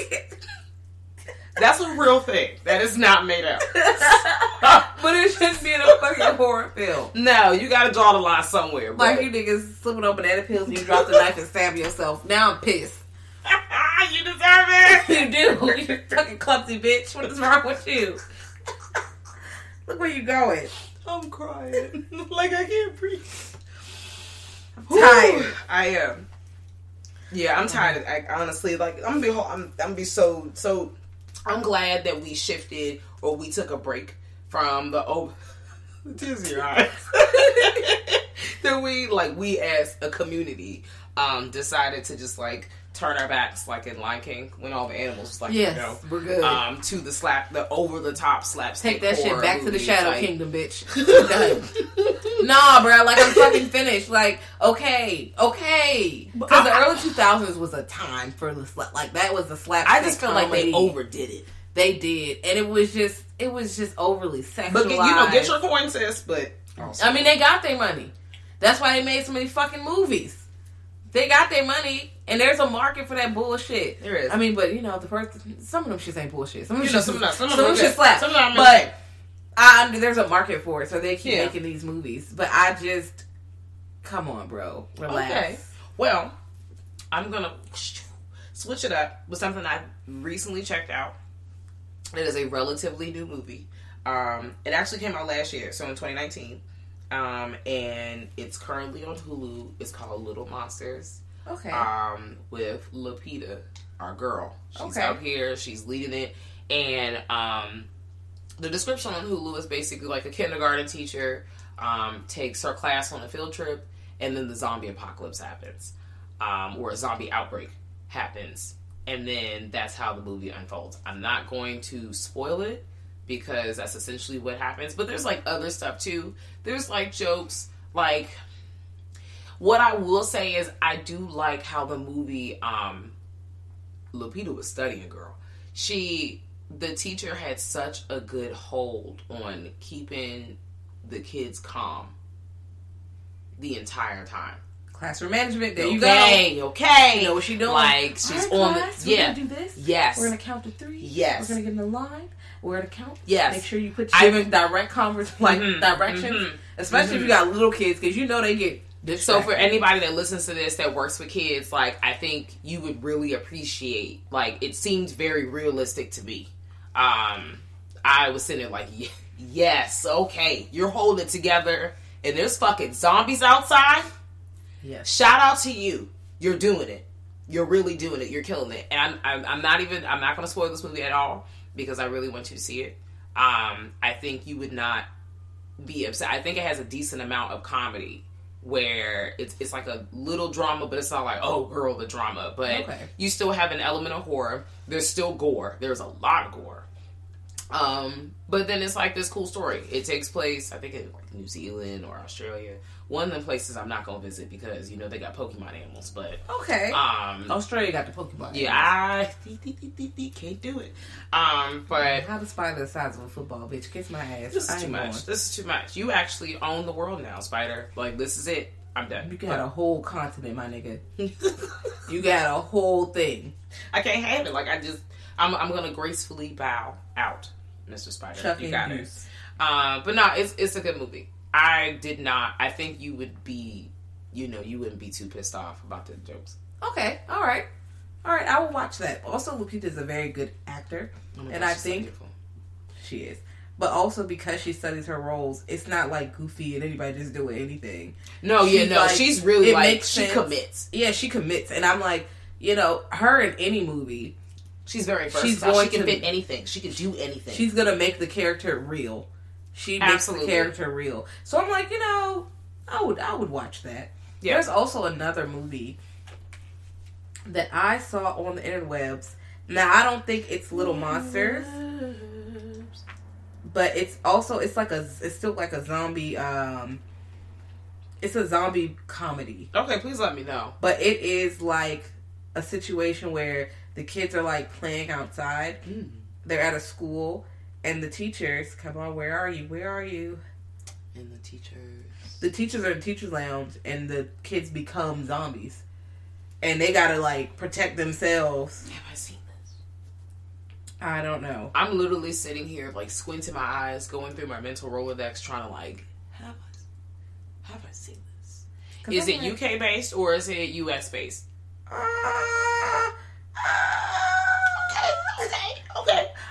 That's a real thing. That is not made up. but it shouldn't be in a fucking horror film. No, you got to draw the line somewhere. Like But you niggas slipping on banana peels and you drop the knife and stab yourself. Now I'm pissed. you deserve it. You do. You fucking clumsy bitch. What is wrong with you? Look where you going. I'm crying. like I can't breathe. tired. I am. Yeah, I'm tired. I, honestly, like I'm gonna be, I'm, I'm gonna be so, so. I'm glad that we shifted or we took a break from the oh, tears in your eyes. that we like we as a community um decided to just like turn our backs like in Lion King when all the animals like Yes, you know, we're good. um to the slap the over the top slaps. Take that shit horror back to the movies, Shadow like- Kingdom, bitch. Done. nah, bro. Like I'm fucking finished. Like okay, okay. Because the early 2000s was a time for the slap. Like that was the slap. I just feel like they overdid it. They did, and it was just it was just overly sexualized. But you know, get your coin, sis. But I mean, they got their money. That's why they made so many fucking movies. They got their money, and there's a market for that bullshit. There is. I mean, but you know, the first some of them shit ain't bullshit. Some of them You know, shit, some of them- some of some of them shit slap. Some of them but. I under there's a market for it, so they keep Yeah. making these movies. But I just come on, bro, relax. Okay. Well, I'm gonna switch it up with something I recently checked out. It is a relatively new movie. Um, it actually came out last year, so in 2019. Um, and it's currently on Hulu. It's called Little Monsters. Okay. Um, with Lupita, our girl. She's Okay. out here. She's leading it, and um, the description on Hulu is basically like a kindergarten teacher um, takes her class on a field trip, and then the zombie apocalypse happens, um, or a zombie outbreak happens, and then that's how the movie unfolds. I'm not going to spoil it because that's essentially what happens, but there's like other stuff too. There's like jokes, like what I will say is I do like how the movie um Lupita was studying girl. She the teacher had such a good hold on keeping the kids calm the entire time. Classroom management. There okay, you go. okay. You know what she doing? Like she's on class, the we're yeah. gonna do this. Yes. We're gonna count to three. Yes. We're gonna get in the line. We're gonna count. Yes. Make sure you put I- giving direct converse like Mhm, directions, mhm, especially if you got little kids, because you know they get. So for anybody that listens to this that works with kids, like I think you would really appreciate. Like it seems very realistic to me. Um, I was sitting there like, yes, okay, you're holding it together, and there's fucking zombies outside. yeah Shout out to you. You're doing it. You're really doing it. You're killing it. And I'm, I'm, I'm not even. I'm not going to spoil this movie at all because I really want you to see it. Um, I think you would not be upset. I think it has a decent amount of comedy where it's it's like a little drama, but it's not like oh girl the drama. But Okay. you still have an element of horror. There's still gore. There's a lot of gore. Um, but then it's like this cool story. It takes place, I think, in like New Zealand or Australia. One of the places I'm not gonna visit because you know they got Pokemon animals. But Okay. um, Australia got the Pokemon. yeah, I can't do it. Um, but How the spider the size of a football, bitch? Kiss my ass. this I is too much. going. This is too much. You actually own the world now, Spider. Like this is it. I'm done. You got a whole continent, my nigga. You got a whole thing. I can't have it. Like I just, I'm, I'm gonna gracefully bow out, Mr. Spider. Chuck you got Goose. it. Um, but no, it's it's a good movie. I did not. I think you would be, you know, you wouldn't be too pissed off about the jokes. Okay. All right. All right. I will watch that. Also, Lupita is a very good actor, Oh and gosh, I so think beautiful. she is. But also because she studies her roles, it's not like goofy and anybody just doing anything. no, yeah, she's no, like- she's really like she sense. commits. Yeah, she commits, and I'm like, you know, her in any movie, She's very versatile. She's She's going she can to- fit anything. She can do anything. she's gonna make the character real. She makes Absolutely. the character real. So I'm like, you know, I would I would watch that. Yeah. There's also another movie that I saw on the interwebs. Now I don't think it's Little Monsters, but it's also it's like a it's still like a zombie um it's a zombie comedy. okay, please let me know. But it is like a situation where the kids are like playing outside. They're at a school and the teachers, come on, where are you? Where are you? And the teachers. the teachers are in the teachers lounge and the kids become zombies and they gotta like protect themselves Have I seen this? i don't know I'm literally sitting here like squinting my eyes, going through my mental rolodex, trying to like, have I, have I seen this? Is I'm it like, UK based or is it US based? "Ah, Okay, okay, okay.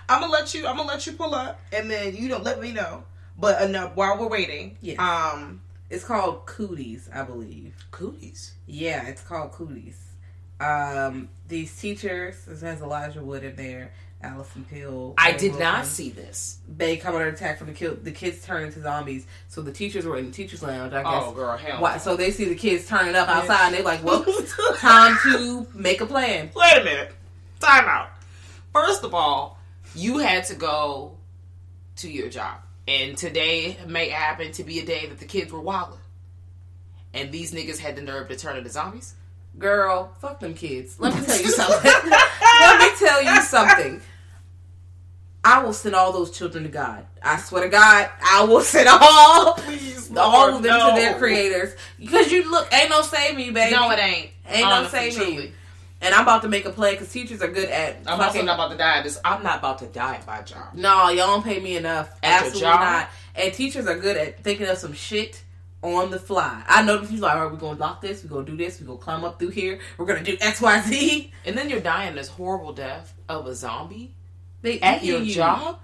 I'm gonna let you. I'm gonna let you pull up, and then you don't let me know. But enough while we're waiting. Yes. Um, It's called Cooties, I believe. Cooties. Yeah, it's called Cooties. Um, these teachers, this has Elijah Wood in there, Alison Pill. I Rainn did not Wilson. see this. They come under attack from the kill. The kids turn into zombies. So the teachers were in the teachers' lounge. I guess. Oh, girl, hell. Why, so they see the kids turning up outside, and they're like, "Well, time to make a plan." Wait a minute. Time out. First of all, you had to go to your job. And today may happen to be a day that the kids were wilding. And these niggas had the nerve to turn into zombies? Girl, fuck them kids. Let me tell you something. Let me tell you something. I will send all those children to God. I swear to God, I will send all, Please, all Lord, of them no. to their creators. Because you look, ain't no saving you, baby. No, it ain't. Ain't no Honestly, saving truly. you. And I'm about to make a play because teachers are good at. I'm also not about to die this. I'm not about to die at my job. No, y'all don't pay me enough. At Absolutely not. And teachers are good at thinking of some shit on the fly. I know the teachers like, all right, we're gonna lock this, we're gonna do this, we're gonna climb up through here, we're gonna do X, Y, Z. And then you're dying this horrible death of a zombie They at your you. job?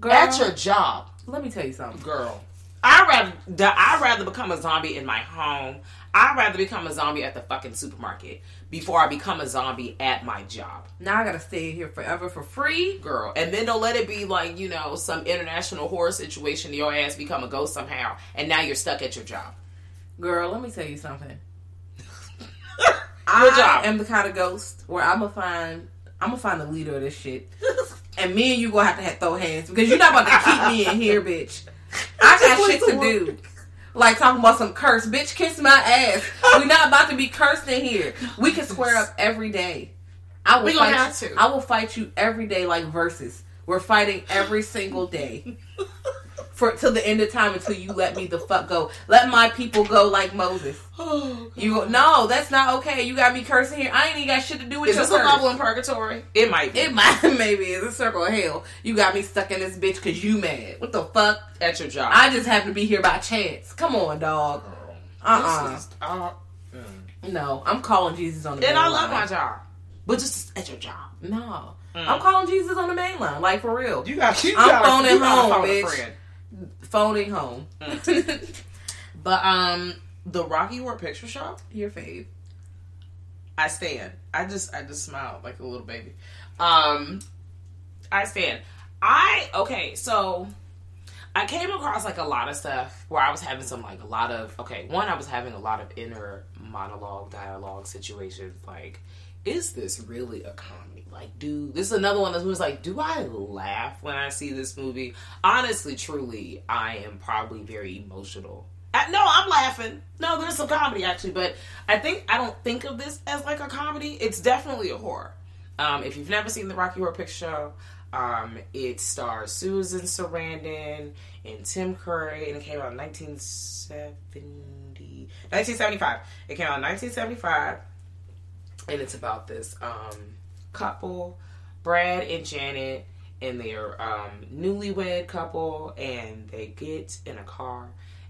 Girl, At your job. let me tell you something. Girl. I'd rather I'd rather become a zombie in my home. I'd rather become a zombie at the fucking supermarket before I become a zombie at my job. Now I gotta stay here forever for free. Girl. And then don't let it be like, you know, some international horror situation, your ass become a ghost somehow, and now you're stuck at your job. Girl, let me tell you something. I job. am the kind of ghost where I'm gonna find I'm gonna find the leader of this shit, and me and you gonna have to have, throw hands because you're not about to keep me in here, bitch. I got shit to do. Like talking about some curse, bitch. Kiss my ass. We're not about to be cursed in here. We can square up every day. I will We fight. have to. I will fight you every day, like verses. We're fighting every single day for till the end of time until you let me the fuck go. Let my people go like Moses. You go, no, that's not okay. You got me cursing here. I ain't even got shit to do with Is your this a curse. level in purgatory? It might be. It might maybe it's a circle of hell. You got me stuck in this bitch because you mad. What the fuck? at your job. I just happen to be here by chance. Come on, dog. Uh is- uh, No, I'm calling Jesus on the and I love line. my job. But just at your job. No. I'm calling Jesus on the main line, like for real. You got you I'm gotta- phoning you home, phone a bitch. Phoning home. But um the Rocky Horror Picture Show, Your fave. I stand. I just I just smiled like a little baby. Um I stand. I okay, so I came across like a lot of stuff where I was having some like a lot of okay, one I was having a lot of inner monologue dialogue situations like is this really a comedy? Like, do this is another one those movies like, do I laugh when I see this movie? Honestly, truly, I am probably very emotional. Uh, no, I'm laughing. No, there's some comedy actually, but I think I don't think of this as like a comedy. It's definitely a horror. Um, if you've never seen the Rocky Horror Picture Show, um, it stars Susan Sarandon and Tim Curry, and it came out in 1970, 1975. It came out in 1975, and it's about this um, couple, Brad and Janet, and they're um, newlywed couple, and they get in a car,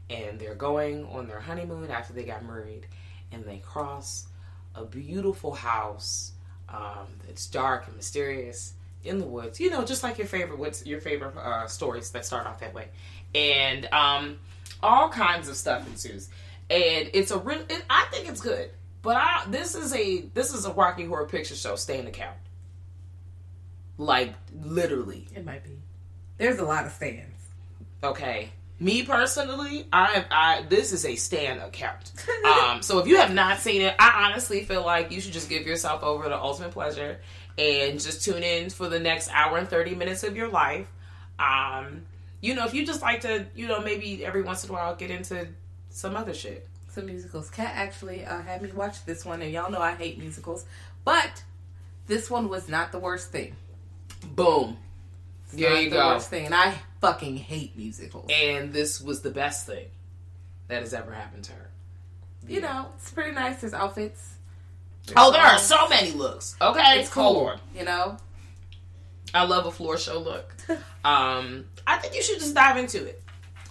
and they're going on their honeymoon after they got married, and they cross a beautiful house um, that's dark and mysterious in the woods. You know, just like your favorite what's your favorite uh, stories that start off that way, and um, all kinds of stuff ensues. And it's a real. It, I think it's good, but I this is a this is a Rocky Horror Picture Show. Stay in the count, like literally. It might be. There's a lot of stands. Okay. Me personally, I I this is a stand account. Um, so if you have not seen it, I honestly feel like you should just give yourself over to ultimate pleasure and just tune in for the next hour and thirty minutes of your life. Um, you know, if you just like to, you know, maybe every once in a while get into some other shit. Some musicals. Kat actually uh, had me watch this one, and y'all know I hate musicals, but this one was not the worst thing. Boom. It's There you the go. worst thing, and I fucking hate musicals. And this was the best thing that has ever happened to her. you know, it's pretty nice. There's outfits. Oh, there are so many looks. Okay, It's cool. You know, I love a floor show look. um, I think you should just dive into it.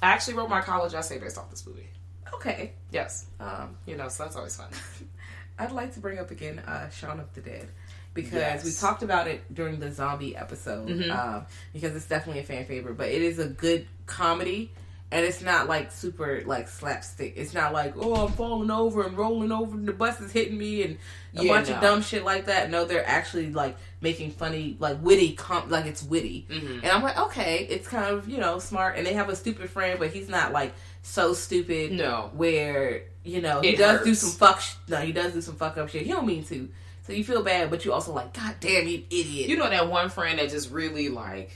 I actually wrote my college essay based off this movie. Okay. Yes, Um, you know, so that's always fun. I'd like to bring up again uh, Shaun of the Dead because Yes. we talked about it during the zombie episode Mhm. um, because it's definitely a fan favorite. But it is a good comedy and it's not like super like slapstick. It's not like oh I'm falling over and rolling over and the bus is hitting me and a Yeah, bunch no. of dumb shit like that. No, they're actually like making funny like witty com like it's witty, Mm-hmm. and I'm like okay, it's kind of you know smart. And they have a stupid friend, but he's not like so stupid. No. where you know he It does do some fuck. Sh- no, he does do some fuck up shit. He don't mean to. So you feel bad, but you also like, God damn, you idiot. You know that one friend that just really like.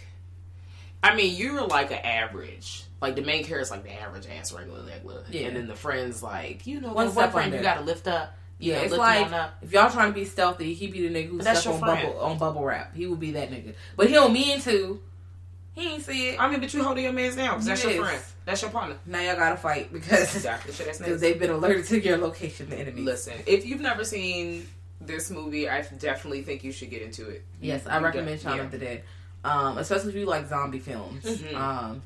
I mean, you're like an average. Like the main character's like the average ass regular regular, Yeah. and then the friends like you know One friend you got to lift up. Yeah, know, it's like up. if y'all trying to be stealthy, he be the nigga who But that's stuck on friend. bubble on bubble wrap. He would be that nigga, but he don't mean to. He ain't see it. I mean, but you holding your man's down because that's your friend. That's your partner. now y'all gotta fight because Exactly. That's because they've been alerted to your location. The enemy. Listen, if you've never seen this movie, I definitely think you should get into it. Yes, I you recommend Shaun yeah. of the Dead, um, especially if you like zombie films. Mhm. Um,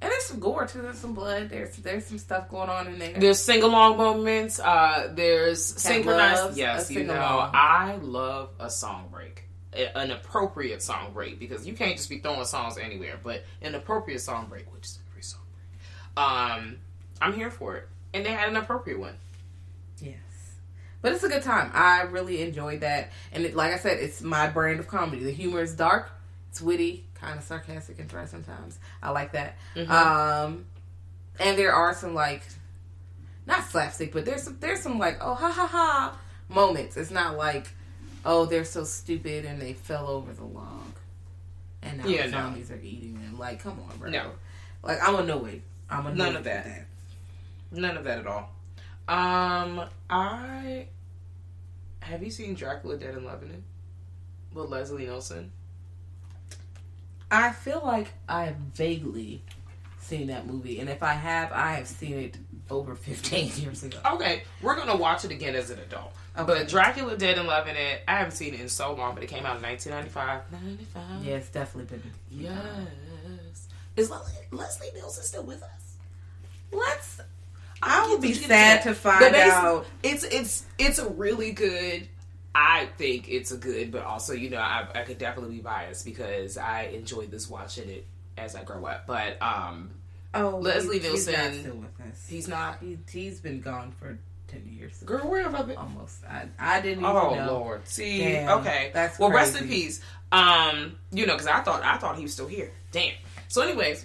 and there's some gore too. There's some blood. There's there's some stuff going on in there. There's sing along moments. Uh, there's synchronized. loves Yes, you know. I love a song break, A- an appropriate song break because you can't just be throwing songs anywhere. But an appropriate song break, which is a free song break. Um, I'm here for it, and they had an appropriate one. Yes. But it's a good time. I really enjoyed that. And it, like I said, it's my brand of comedy. The humor is dark, it's witty, kind of sarcastic and dry sometimes. I like that. Um, and there are some like, not slapstick, but there's some there's some like oh ha ha ha moments. It's not like oh they're so stupid and they fell over the log, and now Yeah, the no. zombies are eating them. Like come on, bro. No. Like I'm annoyed. I'm. None of with that. None of that at all. Um, I have you seen Dracula Dead and Loving It with Leslie Nielsen? I feel like I have vaguely seen that movie, and if I have, I have seen it over 15 years ago. Okay, we're gonna watch it again as an adult. Okay. But Dracula Dead and Loving It, I haven't seen it in so long, but it came out in 1995. 95. Yeah, it's definitely been. Yes. Is Le- Leslie Nielsen still with us? Let's. I would be Did you get sad to find out. It's it's it's a really good. I think it's a good, but also you know I, I could definitely be biased because I enjoyed this watching it as I grow up. But um, Oh, Leslie he's, he's not Nielsen, still with us. he's not. He, he's been gone for 10 years. Girl, where have I been? Almost. I, I didn't even Oh know. Lord. See, Damn, okay. that's well. Rest in peace. Um, you know, because I thought I thought he was still here. Damn. So, anyways,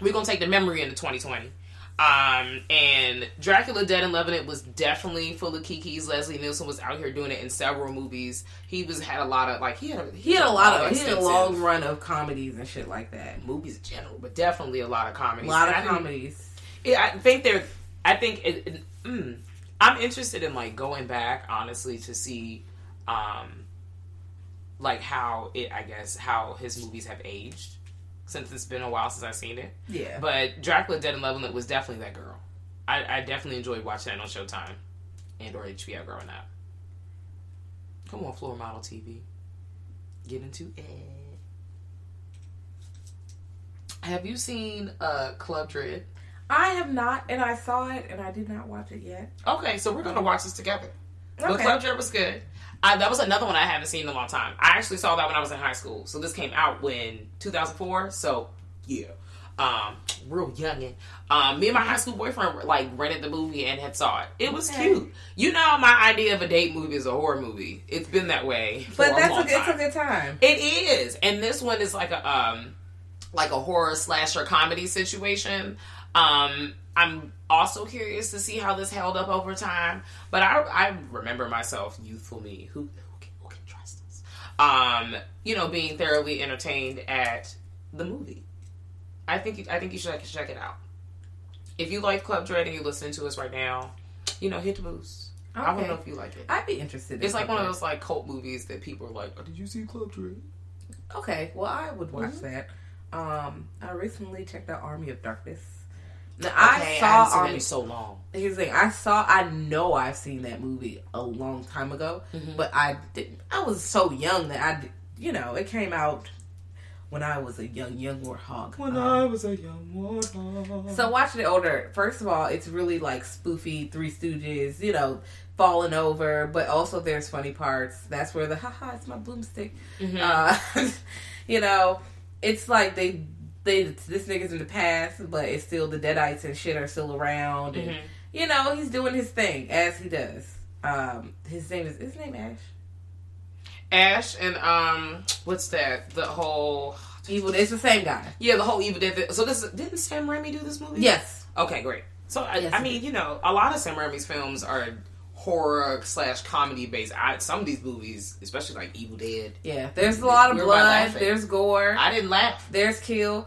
we're gonna take the memory into 2020. Um, and Dracula Dead in It was definitely full of kikis. Leslie Nielsen was out here doing it in several movies. He was had a lot of like he had a, He had a lot of. He had a long run of comedies and shit like that. movies in general, but definitely a lot of comedies. A lot And of I comedies. yeah, I think they're. I think it. it- mm, I'm interested in like going back honestly to see, um, like how it. I guess how his movies have aged since it's been a while since I've seen it. Yeah. But Dracula Dead and Loving It was definitely that girl. I, I definitely enjoyed watching that on Showtime and or HBO growing up. Come on, floor model TV. Get into it. Have you seen uh Club Dread? I have not, and I saw it, and I did not watch it yet. Okay, so we're gonna watch this together. But Club Dread was good. I, that was another one I haven't seen in a long time. I actually saw that when I was in high school. So this came out when 2004. So yeah, um, real youngin. Um, me and my high school boyfriend like rented the movie and had saw it. It was Okay. cute. You know, my idea of a date movie is a horror movie. It's been that way for But a that's a, it's a good time. It is, and this one is like a um, like a horror slasher comedy situation. Um, I'm also curious to see how this held up over time. But I I remember myself, youthful me, who who can, who can trust us? Um, you know, being thoroughly entertained at the movie. I think you- I think you should check it out. If you like Club Dread and you're listening to us right now, you know, hit the boost. I want to Okay. know if you like it. I'd be interested. in It's like one of those like cult movies that people are like, oh, "Did you see Club Dread?" Okay, well, I would watch Mm-hmm. that. Um, I recently checked out Army of Darkness. Now, Okay, I haven't saw seen it Army. in so long. Here's the thing: I saw. I know I've seen that movie a long time ago, Mm-hmm. but I didn't. I was so young that I, you know, it came out when I was a young young warthog. When um, I was a young warthog. So watching it older, first of all, it's really like spoofy Three Stooges, you know, falling over, but also there's funny parts. That's where the haha, it's my boomstick. Uh, you know, it's like they they this nigga's in the past, but it's still the Deadites and shit are still around, and you know he's doing his thing as he does. Um, his name is his name Ash. Ash and um, what's that? The whole Evil. It's the same guy. yeah, the whole Evil Dead. So this didn't Sam Raimi do this movie? Yes. Okay, great. So I, Yes, I mean, you know, a lot of Sam Raimi's films are horror slash comedy based. I, some of these movies, especially like Evil Dead, Yeah. There's a lot of blood. There's gore. I didn't laugh. There's kill.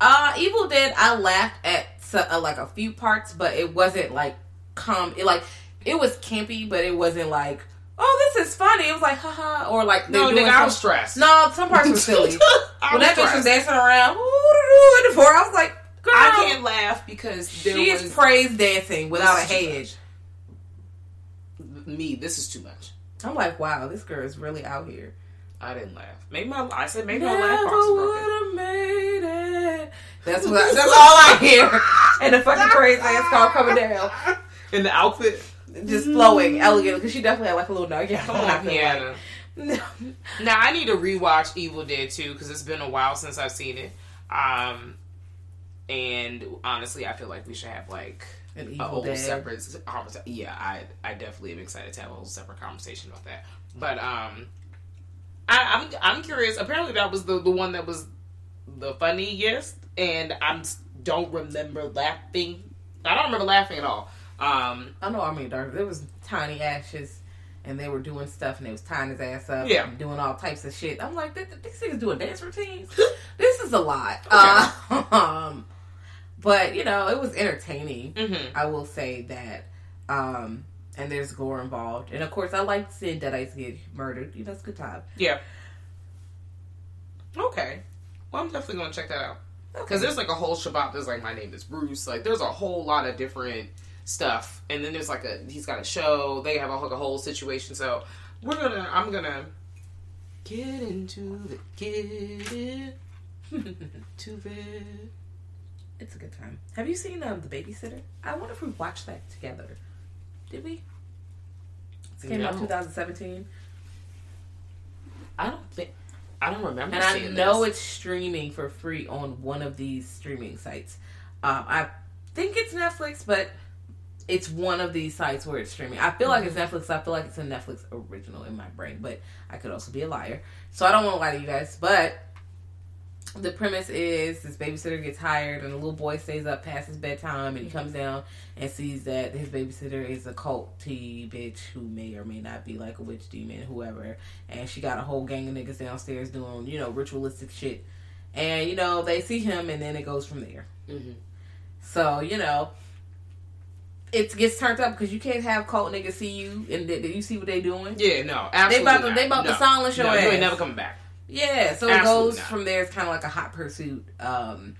Uh, Evil Dead. I laughed at uh, like a few parts, but it wasn't like com. It like it was campy, but it wasn't like oh this is funny. It was like haha or like No, nigga, I was stressed. No, some parts were silly. When that bitch was dancing around, ooh, in the floor, I was like, girl, I can't laugh because she was is praise dancing without a This is too head. me. This is too much. I'm like, wow, this girl is really out here. I didn't laugh. Maybe my I said maybe my laugh box broken. That's what. That's all I hear. And the fucking crazy dance called coming down, In the outfit just flowing, elegant. Because she definitely had like a little nugget on on I feel piano. Now I need to rewatch Evil Dead 2 because it's been a while since I've seen it. Um, and honestly, I feel like we should have like An a whole Dead. separate conversation. Yeah, I I definitely am excited to have a whole separate conversation about that. But um, I, I'm I'm curious. Apparently, that was the the one that was the funniest, and I don't remember laughing. I don't remember laughing at all. Um, I know I mean, Darkness. There was tiny ashes, and they were doing stuff, and they was tying his ass up, Yeah. and doing all types of shit. I'm like, this, these niggas doing dance routines. this is a lot. Uh, um, but you know, it was entertaining. mhm. I will say that. Um, and there's gore involved, and of course, I like seeing Deadites get murdered. You know, it's a good time. Yeah. Okay. Well, I'm definitely gonna check that out because Okay. there's like a whole Shabbat. There's like my name is Bruce. Like there's a whole lot of different stuff, and then there's like a he's got a show. They have a, like a whole situation. So we're gonna I'm gonna get into the get into the. It's a good time. Have you seen um, the Babysitter? I wonder if we watched that together. Did we? It came out 2017. I don't think I don't remember. And I know this. it's streaming for free on one of these streaming sites. Um, I think it's Netflix, but it's one of these sites where it's streaming. I feel like it's Netflix. I feel like it's a Netflix original in my brain, but I could also be a liar. So I don't want to lie to you guys. But the premise is this babysitter gets hired, and the little boy stays up past his bedtime, and he comes down and sees that his babysitter is a culty bitch who may or may not be like a witch demon, whoever. And she got a whole gang of niggas downstairs doing, you know, ritualistic shit. And, you know, they see him, and then it goes from there. Mhm. So, you know, it gets turned up because you can't have cult niggas see you, and th- you see what they doing. Yeah, no, They absolutely. about to, not. they about no. to silence your no, ass. You ain't never coming back. Yeah, so it goes not. from there. It's kind of like a hot pursuit, um,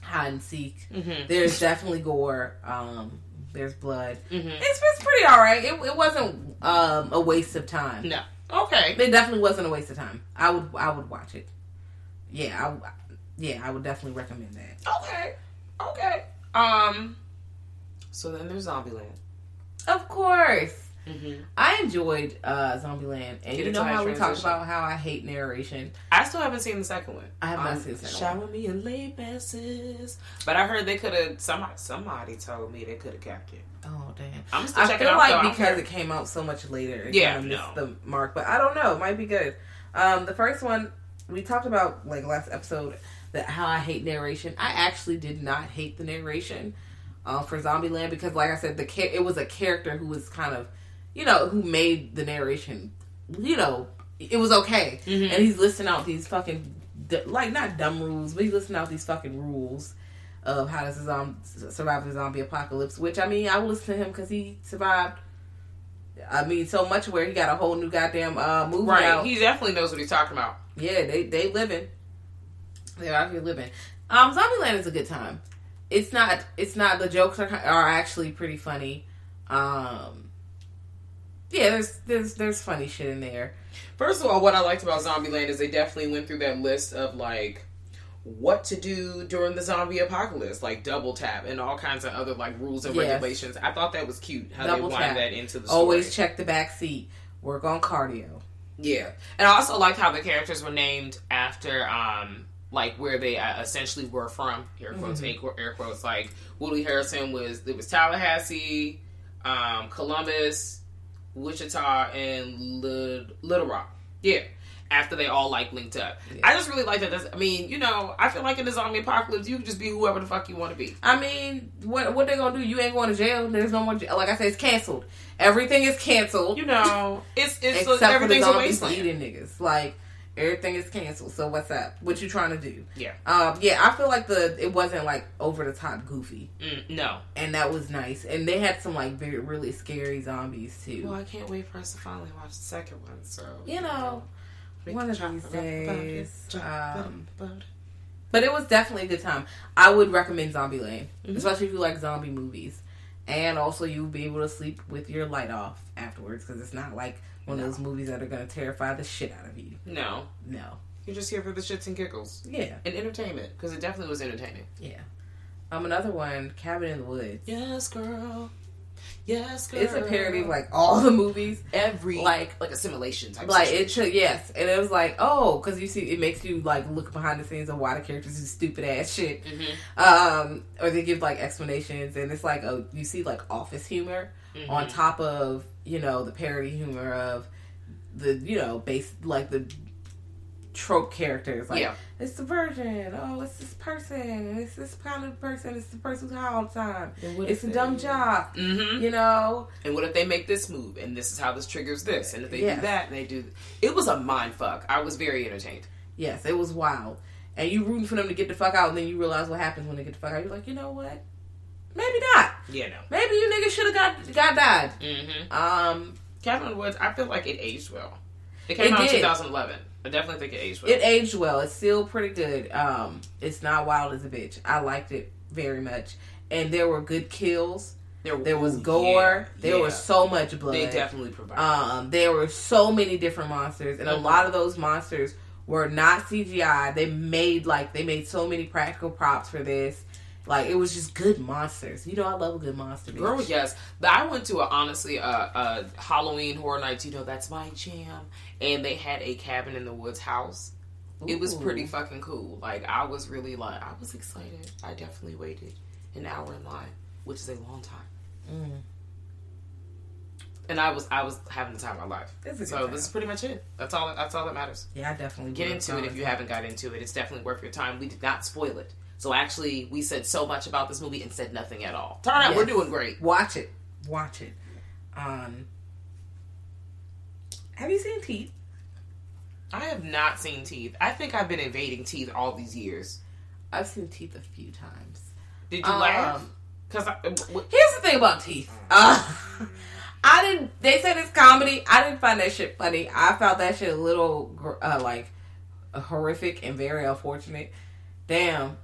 hide and seek. Mhm. There's definitely gore. Um, there's blood. Mhm. It's, it's pretty all right. It, it wasn't um, a waste of time. No. Okay. It definitely wasn't a waste of time. I would I would watch it. Yeah, I, yeah, I would definitely recommend that. Okay. Okay. Um. So then there's Zombieland. Of course. Mm-hmm. I enjoyed uh, Zombieland, and Get you know how we talked about how I hate narration. I still haven't seen the second one. I have not Um, seen the second Shower me in late passes. But I heard they could have. Somebody, somebody told me they could have kept it. Oh damn! I'm still I checking feel out. like though. I don't because it came out so much later, it Yeah, kind of missed no. the mark. But I don't know; it might be good. Um, the first one we talked about, like last episode, that how I hate narration. I actually did not hate the narration uh, for Zombieland because, like I said, the cha- it was a character who was kind of, you know, who made the narration. You know, it was okay, Mm-hmm. and he's listing out these fucking like not dumb rules, but he's listing out these fucking rules of how to zom- survive the zombie apocalypse. Which I mean, I will listen to him because he survived. I mean, so much where he got a whole new goddamn uh, movie right. out. He definitely knows what he's talking about. yeah, they they living. They're out here living. Um, Zombieland is a good time. It's not. It's not. The jokes are are actually pretty funny. Um, yeah, there's there's there's funny shit in there. First of all, what I liked about Zombieland is they definitely went through that list of like what to do during the zombie apocalypse, like double tap and all kinds of other like rules and Yes. regulations. I thought that was cute how Double they wind that into the story. Always check the back seat. Work on cardio. Yeah, and I also liked how the characters were named after um like where they uh, essentially were from. Air quotes, Mm-hmm. air, quotes. Like Woody Harrison was. It was Tallahassee, um, Columbus, Wichita, and Lit- Little Rock. Yeah. After they all like linked up, I just really like that. That's, I mean, you know, I feel like in the zombie apocalypse, you can just be whoever the fuck you want to be. I mean, what what they gonna do? You ain't going to jail. There's no more. Jail. Like I said, it's canceled. Everything is canceled. You know, it's it's except for the everything's a zombies wasteland. eating niggas. Like everything is canceled. So what's up? What you trying to do? Yeah. Um. Yeah. I feel like the it wasn't like over the top goofy, Mm, no. and that was nice. And they had some like very really scary zombies too. Well, I can't wait for us to finally watch the second one. So you know, we one can of talk these days. Um. But it was definitely a good time. I would recommend Zombieland, Mm-hmm. especially if you like zombie movies. And also, you'll be able to sleep with your light off afterwards because it's not like one of those movies that are going to terrify the shit out of you. No, No. you're just here for the shits and giggles Yeah. and entertainment because it definitely was entertaining. Yeah. Um, another one, Cabin in the Woods. Yes, girl. Yes, girl. It's a parody of like all the movies. every like- like assimilation type. Like situation. it should, yes, and it was like, oh, because you see, it makes you like look behind the scenes of why the characters do stupid ass shit, um, or they give like explanations, and it's like, oh, you see like office humor on top of you know the parody humor of the you know base like the trope characters, like Yeah. it's the virgin, oh, it's this person, it's this kind of person, it's the person who's high all the time, it's a dumb they- job, Mhm. you know, And what if they make this move and this is how this triggers this? And if they Yes. do that, and they do. It was a mind fuck. I was very entertained. Yes, it was wild. And you rooting for them to get the fuck out, and then you realize what happens when they get the fuck out. You're like, you know what? Maybe not. Yeah, no. Maybe you niggas should have got got died. Mm-hmm. Um, Cabin Woods. I feel like it aged well. It came It out in 2011. I definitely think it aged well. it aged well. It's still pretty good. Um, it's not wild as a bitch. I liked it very much, and there were good kills. There there was ooh, gore. yeah, there yeah. was so much blood. They definitely provided. Um, there were so many different monsters, and a Mhm. lot of those monsters were not CGI. They made like they made so many practical props for this. Like it was just good monsters. You know, I love a good monster. bitch. Girl, yes. But I went to a honestly a, a Halloween horror night. You know, that's my jam. And they had a cabin in the woods house. It was pretty fucking cool. Like I was really like I was excited. I definitely waited an hour in line, which is a long time. Mm. And I was I was having the time of my life. It's a good So time. this is pretty much it. That's all. That's all that matters. Yeah, I definitely Get into it if you haven't got into it. It's definitely worth your time. We did not spoil it. So actually, we said so much about this movie and said nothing at all. Turn out we're doing great. Watch it. Watch it. Um, have you seen Teeth? I have not seen Teeth. I think I've been evading Teeth all these years. I've seen Teeth a few times. Did you Um, laugh? Because w- Here's the thing about Teeth. Uh, I didn't. They said it's comedy. I didn't find that shit funny. I found that shit a little uh, like horrific and very unfortunate. Damn,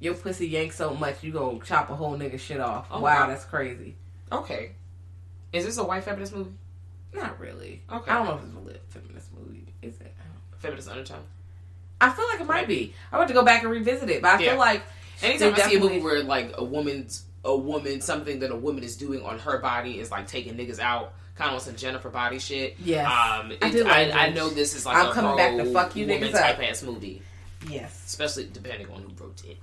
your pussy yank so much you gonna chop a whole nigga shit off. Oh, wow, that's crazy. okay. Is this a white feminist movie? Not really. Okay. I don't know if it's a lit feminist movie. Is it? Feminist undertone. I feel like it might be. I want to go back and revisit it, but I Yeah. feel like Anytime I see a movie where like a woman's a woman something that a woman is doing on her body is like taking niggas out, kind of on some Jennifer body shit. Yes. Um, I do I, like I this. know this is like I'm a coming back to fuck you niggas up. ass movie, yes. especially depending on who wrote it.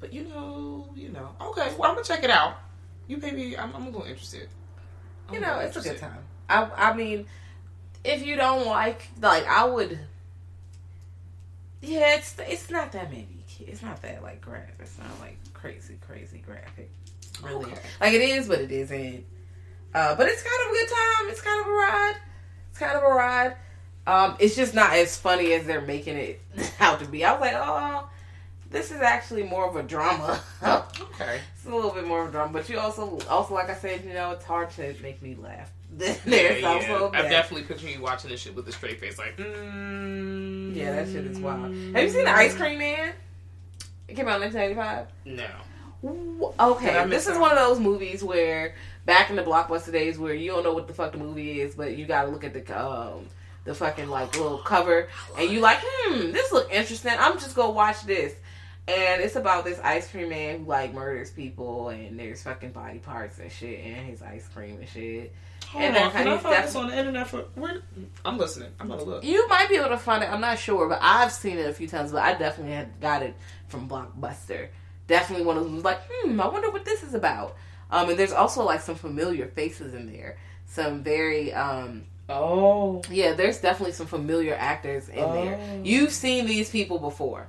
But you know, you know. Okay, well I'm gonna check it out. You maybe I'm, I'm a little interested. I'm you know, it's a good time. I I mean, if you don't like like I would Yeah, it's it's not that many it's not that like graphic. It's not like crazy, crazy graphic. Really. Okay. Like it is, but it isn't. Uh, but it's kind of a good time. It's kind of a ride. It's kind of a ride. Um, it's just not as funny as they're making it out to be. I was like, oh, this is actually more of a drama. Okay. It's a little bit more of a drama, but you also, also like I said, you know, it's hard to make me laugh. There's Yeah, also I'm definitely picturing you watching this shit with a straight face, like, mm, yeah, that shit is wild. Have you seen the Ice Cream Man? It came out in 1995. No. Okay, this is one of those movies where back in the blockbuster days where you don't know what the fuck the movie is, but you got to look at the um the fucking like little cover and you like, hmm, this look interesting. I'm just gonna watch this. And it's about this ice cream man who like murders people and there's fucking body parts and shit and his ice cream and shit. Hold And on, can I find this on the internet for? Where? I'm listening. I'm gonna look. You might be able to find it. I'm not sure, but I've seen it a few times. But I definitely had got it from Blockbuster. Definitely one of them was like, hmm, I wonder what this is about. Um, and there's also like some familiar faces in there. Some very, um, Oh, yeah, there's definitely some familiar actors in there. Oh. You've seen these people before.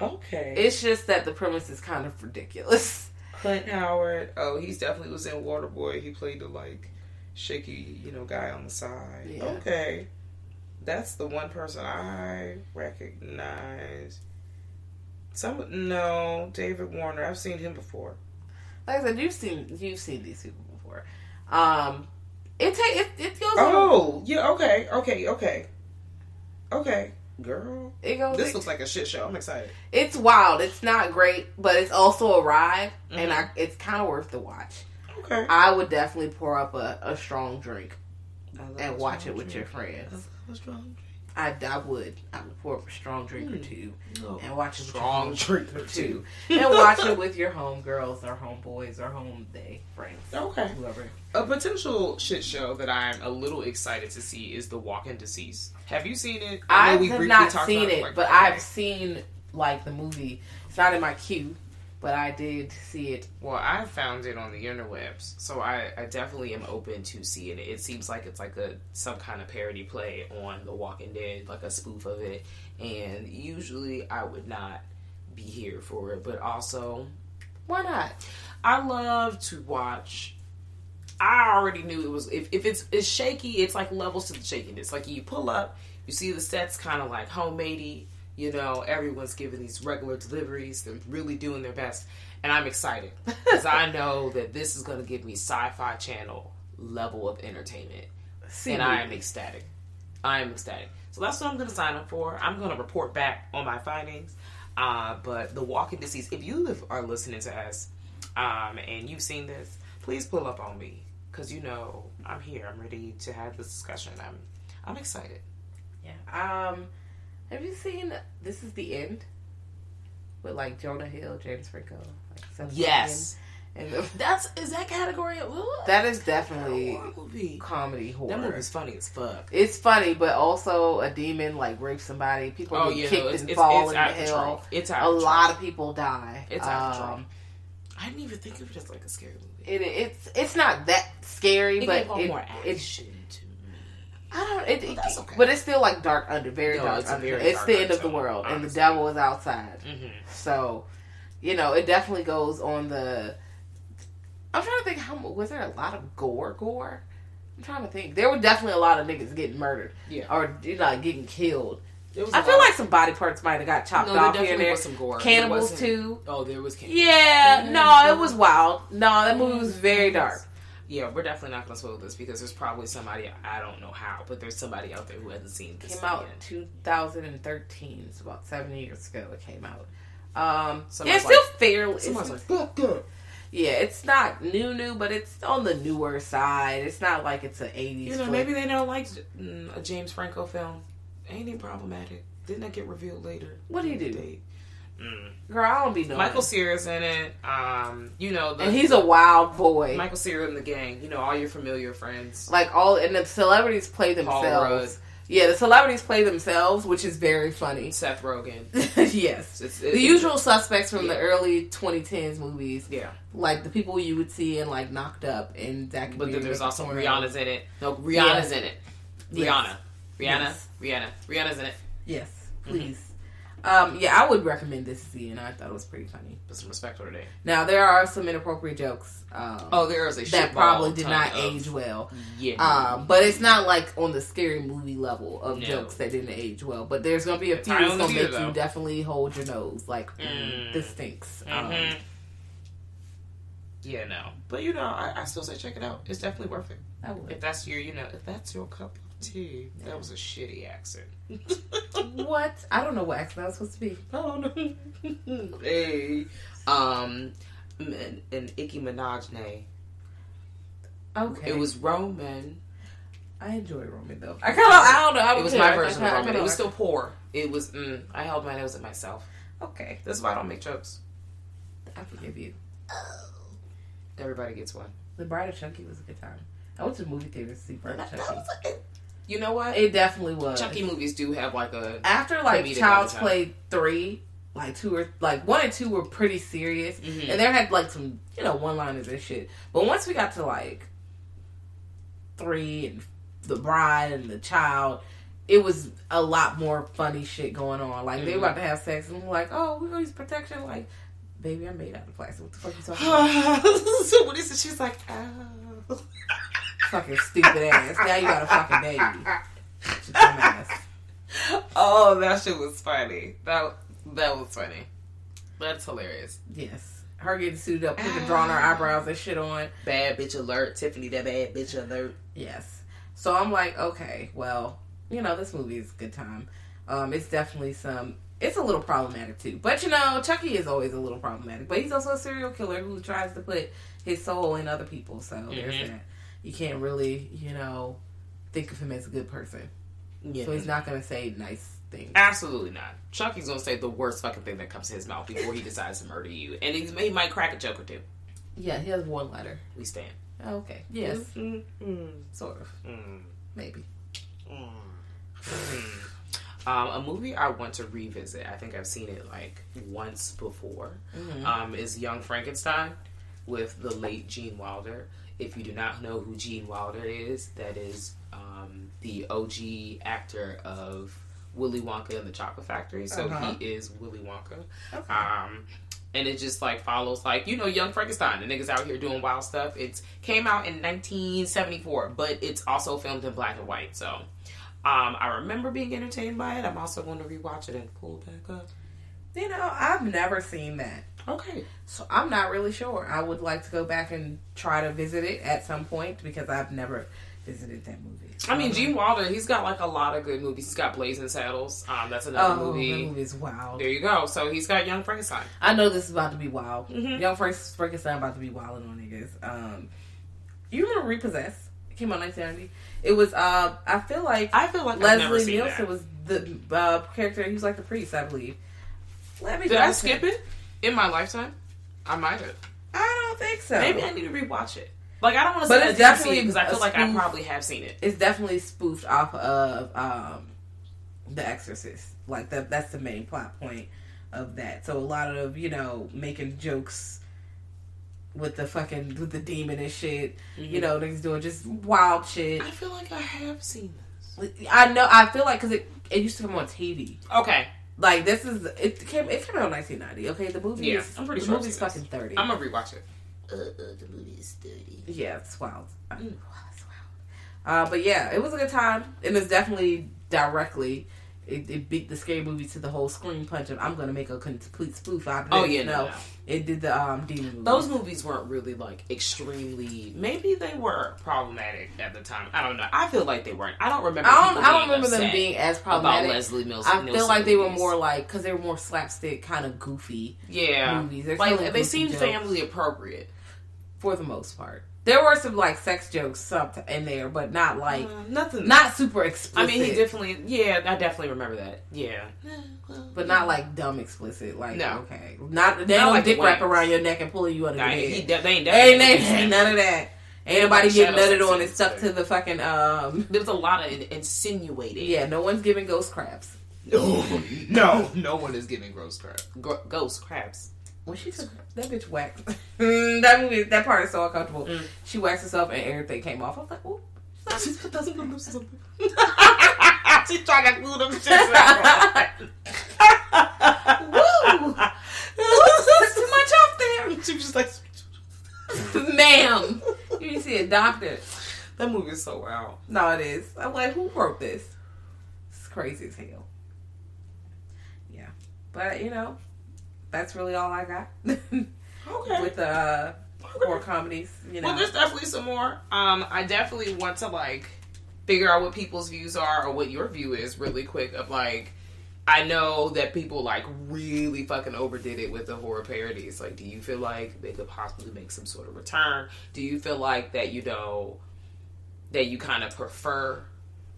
Okay. It's just that the premise is kind of ridiculous. Clint Howard. Oh, he's definitely was in Waterboy. He played the like shaky, you know, guy on the side. Yeah. Okay, that's the one person I recognize. Some no, David Warner. I've seen him before. Like I said, you've seen you've seen these people before. Um, it take it, it goes. on- Oh, yeah. Okay, okay, okay, okay. Girl, it goes. this looks like a shit show. I'm excited. it's wild. It's not great, but it's also a ride, and Mhm. I, it's kind of worth the watch. Okay. I would definitely pour up a, a strong drink and watch it with your drink. I friends. love a strong drink. I, I would. I would pour up a strong drink or two Oh, and watch a strong drink or two. and watch it with your homegirls or homeboys or home day friends. Okay. Whoever. A potential shit show that I'm a little excited to see is The Walking Deceased. Have you seen it? know I have not seen it, like, but. I've seen like the movie. It's not in my queue, but I did see it. Well, I found it on the interwebs, so I, I definitely am open to seeing it. It seems like it's like a some kind of parody play on The Walking Dead, like a spoof of it. And usually, I would not be here for it, but also Why not? I love to watch. I already knew it was if, if it's it's shaky, it's like levels to the shakiness. Like you pull up, you see the sets kind of like homemadey. You know, everyone's giving these regular deliveries. They're really doing their best, and I'm excited because I know that this is going to give me Sci-Fi Channel level of entertainment, See and I am ecstatic. I am ecstatic. So that's what I'm going to sign up for. I'm going to report back on my findings. Uh, but the Walking disease. if you live, are listening to us um, and you've seen this, please pull up on me because you know I'm here. I'm ready to have this discussion. I'm I'm excited. Yeah. Um, have you seen This Is the End? With like Jonah Hill, James Franco. Like Yes, And the, that's is that category. Of, that is definitely movie. comedy horror. That movie's funny as fuck. It's funny, but also a demon like rapes somebody. People Oh get yeah, kicked no, it's, and it's, fall it's in out hell. control. It's out A lot of people die. It's out of Um, control. I didn't even think of it as like a scary movie. It, it's it's not that scary, It but gave it, more it's action to me. I don't. It, it- that's okay. But it's still like dark under, very No, dark it's under. very it's dark the end of the undertone, world, and the devil is outside. Mm-hmm. So, you know, it definitely goes on the. I'm trying to think how was there a lot of gore, gore. I'm trying to think. There were definitely a lot of niggas getting murdered, Yeah. or you know, getting killed. There was I a feel like some body parts might have got chopped no, there off here and definitely there. was some gore. There Cannibals wasn't- too. Oh, there was cannibals. Yeah, no, it was wild. No, that movie was very dark. Yeah, we're definitely not gonna spoil this because there's probably somebody I don't know how, but there's somebody out there who hasn't seen this. Came out yet. 2013. It's about seven years ago. It came out. Um, yeah, Someone's it's still fairly. Someone's it's- like, "Fuck good." yeah, it's not new, new, but it's on the newer side. It's not like it's an 80s. You know, flick. maybe they don't like mm, a James Franco film. Ain't it problematic? Didn't that get revealed later? What did he do? Mm. Girl, I don't be knowing. Michael Cera's in it. Um, you know, the, and he's a wild boy. Michael Cera's in the gang. You know, all your familiar friends. like all, and the celebrities play themselves. Yeah, the celebrities play themselves, which is very funny. Seth Rogen. yes. It's, The usual suspects from the Yeah. early 2010s movies, Yeah, like the people you would see in like Knocked Up and Zach. and but then there's also Rihanna's in it. No, Rihanna's in it. Yes. Rihanna. Rihanna. Yes. Rihanna. Rihanna's in it. Yes, Mm-hmm. please. Um, yeah, I would recommend this to see, I thought it was pretty funny. Put some respect on her name. Now there are some inappropriate jokes. Um, Oh, there is a that probably did not of- age well. Yeah. Um, but it's not like on the scary movie level of No. jokes that didn't age well. But there's gonna be a few Tie that's gonna theater, make you definitely hold your nose, like mm, Mm. this stinks. Mhm. Um, yeah, no. But you know, I, I still say check it out. It's definitely worth it. I would. If that's your, you know, if that's your cup tea. That was a shitty accent. what? I don't know what accent that was supposed to be. Oh no. hey. Um and, and Nicki Minaj nay. Okay, It was Roman. I enjoy Roman though. I kind of. I don't know. I don't It was care. my I version of Roman. It was still poor. It was mm, I held my nose at myself. okay. That's why I don't make jokes. I forgive you. Everybody gets one. The Bride of Chucky was a good time. I went to the movie theater to see Bride of that Chucky. was a- you know what? It definitely was. Chucky movies do have like a After like Child's. Play three, like two or like one and two were pretty serious, Mhm. and there had like some you know one liners and shit. But once we got to like three and the bride and the child, it was a lot more funny shit going on. Like they were about to have sex, and we're like, "Oh, we're gonna use protection." Like, baby, I'm made out of plastic. What the fuck you talking about? so what is it? She's like, oh. fucking stupid ass. Now you got a fucking baby. Just dumb ass. oh, that shit was funny. That that was funny. That's hilarious. Yes. Her getting suited up, putting the drawing her eyebrows and shit on. Bad bitch alert, Tiffany. That bad bitch alert. Yes. So I'm like, okay, well, you know, this movie is a good time. Um, it's definitely some. It's a little problematic too, but you know, Chucky is always a little problematic. But he's also a serial killer who tries to put his soul in other people. So there's Mhm. that. You can't really, you know, think of him as a good person. Yeah. So he's not gonna say nice things. Absolutely not. Chucky's gonna say the worst fucking thing that comes to his mouth before he decides to murder you, and he's, he might crack a joke or two. Yeah, he has one letter. We stand. Okay. Yes. Mm-hmm. Sort of. Maybe. Um, a movie I want to revisit. I think I've seen it like once before. Um, is Young Frankenstein with the late Gene Wilder. If you do not know who Gene Wilder is, that is um, the OG actor of Willy Wonka and the Chocolate Factory. So Uh-huh. he is Willy Wonka. Um, and it just like follows like you know Young Frankenstein. The niggas out here doing wild stuff. It came out in 1974, but it's also filmed in black and white. So um, I remember being entertained by it. I'm also going to rewatch it and pull back up. You know, I've never seen that. Okay. So I'm not really sure. I would like to go back and try to visit it at some point because I've never visited that movie. I mean, Gene Wilder, he's got like a lot of good movies. He's got Blazing Saddles. Um, that's another Oh, movie. that movie is wild. There you go. So he's got Young Frankenstein. I know this is about to be wild. Mhm. Young Frankenstein about to be wild on niggas. Um, you remember Repossessed? It came out 1990. It was. Uh, I feel like I feel like Leslie Nielsen was the uh, character. He was like the priest, I believe. Let me. Did I skip check. it in my lifetime? I might have. I don't think so. Maybe I need to rewatch it. Like I don't want to But say it's I didn't see definitely because I feel like I probably have seen it. it's definitely spoofed off of um the exorcist like that that's the main plot point of that so a lot of you know making jokes with the fucking with the demon and shit you know niggas doing just wild shit I feel like I have seen this. i know i feel like because it, it used to come on tv Okay, like this is it came it came out in 1990 okay the movie Yeah, is I'm pretty the sure I've movie's seen this. fucking 30 I'm gonna rewatch it. The movie is good. Yeah, it's wild. Uh, wow, it's wild. Uh, but yeah, it was a good time, and it's definitely directly. It, it beat the scary movie to the whole screen punch of I'm gonna make a complete spoof out of it. Oh, yeah, no, no, it did the um demon movie. Those movies weren't really like extremely. Maybe they were problematic at the time. I don't know. I feel like they weren't. I don't remember. I don't. I don't remember them being as problematic. about. Leslie Nielsen. I feel like they were more like because they were more slapstick, kind of goofy yeah, movies. They're like they seemed jokes. family appropriate. for the most part. There were some like sex jokes some in there, but not like Uh, nothing. not super explicit. I mean, he definitely. Yeah, I definitely remember that. Yeah. But not like dumb explicit. Like No. okay, not they Not don't like dick wrap around your neck and pulling you under Nah, the he, bed. he de- they ain't ain't, definitely. ain't, ain't none of that. Ain't nobody getting shadow nutted on and sex stuck to the fucking um. There was a lot of insinuating. Yeah, no one's giving ghost crabs. no, no one is giving gross crab. Gr- ghost crabs. When she took that bitch waxed, mm, that movie, that part is so uncomfortable. Mm. She waxed herself and everything came off. I was like, ooh. She's trying to glue them back on. Woo! Too much off there, She was just like, ma'am. You need to see a doctor. that movie is so wild. No, it is. I'm like, who wrote this? It's crazy as hell. Yeah, but you know, that's really all I got Okay. with the uh, horror comedies. You know, Well, there's definitely some more. Um, I definitely want to like figure out what people's views are or what your view is really quick of like I know that people like really fucking overdid it with the horror parodies. Like, do you feel like they could possibly make some sort of return? Do you feel like that you know that you kind of prefer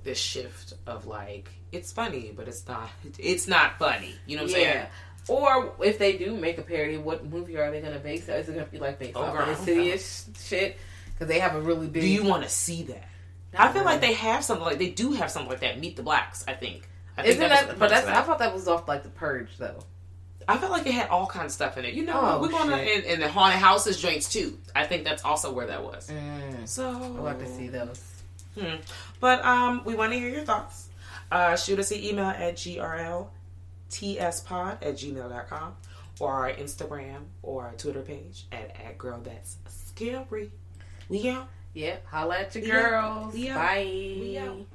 this shift of like it's funny, but it's not it's not funny. You know what I'm yeah. saying? Or if they do make a parody, what movie are they gonna base? it? Is it gonna be like based Oh, off Insidious shit? because they have a really big. Do you want to see that? I feel like they have something like they do have something like that. Meet the Blacks, I think. I Isn't was that? the But that's. I thought that was off like the purge though. I felt like it had all kinds of stuff in it. You know, Oh, we're shit. and, and the haunted houses joints too. I think that's also where that was. Mm. So have to see those. Hmm. But um, we want to hear your thoughts. Uh, shoot us an email at grltspod at gmail.com or our Instagram or our Twitter page at, at girl that's scary. We out. Yep. Holla at your We girls. Out. Bye. We out.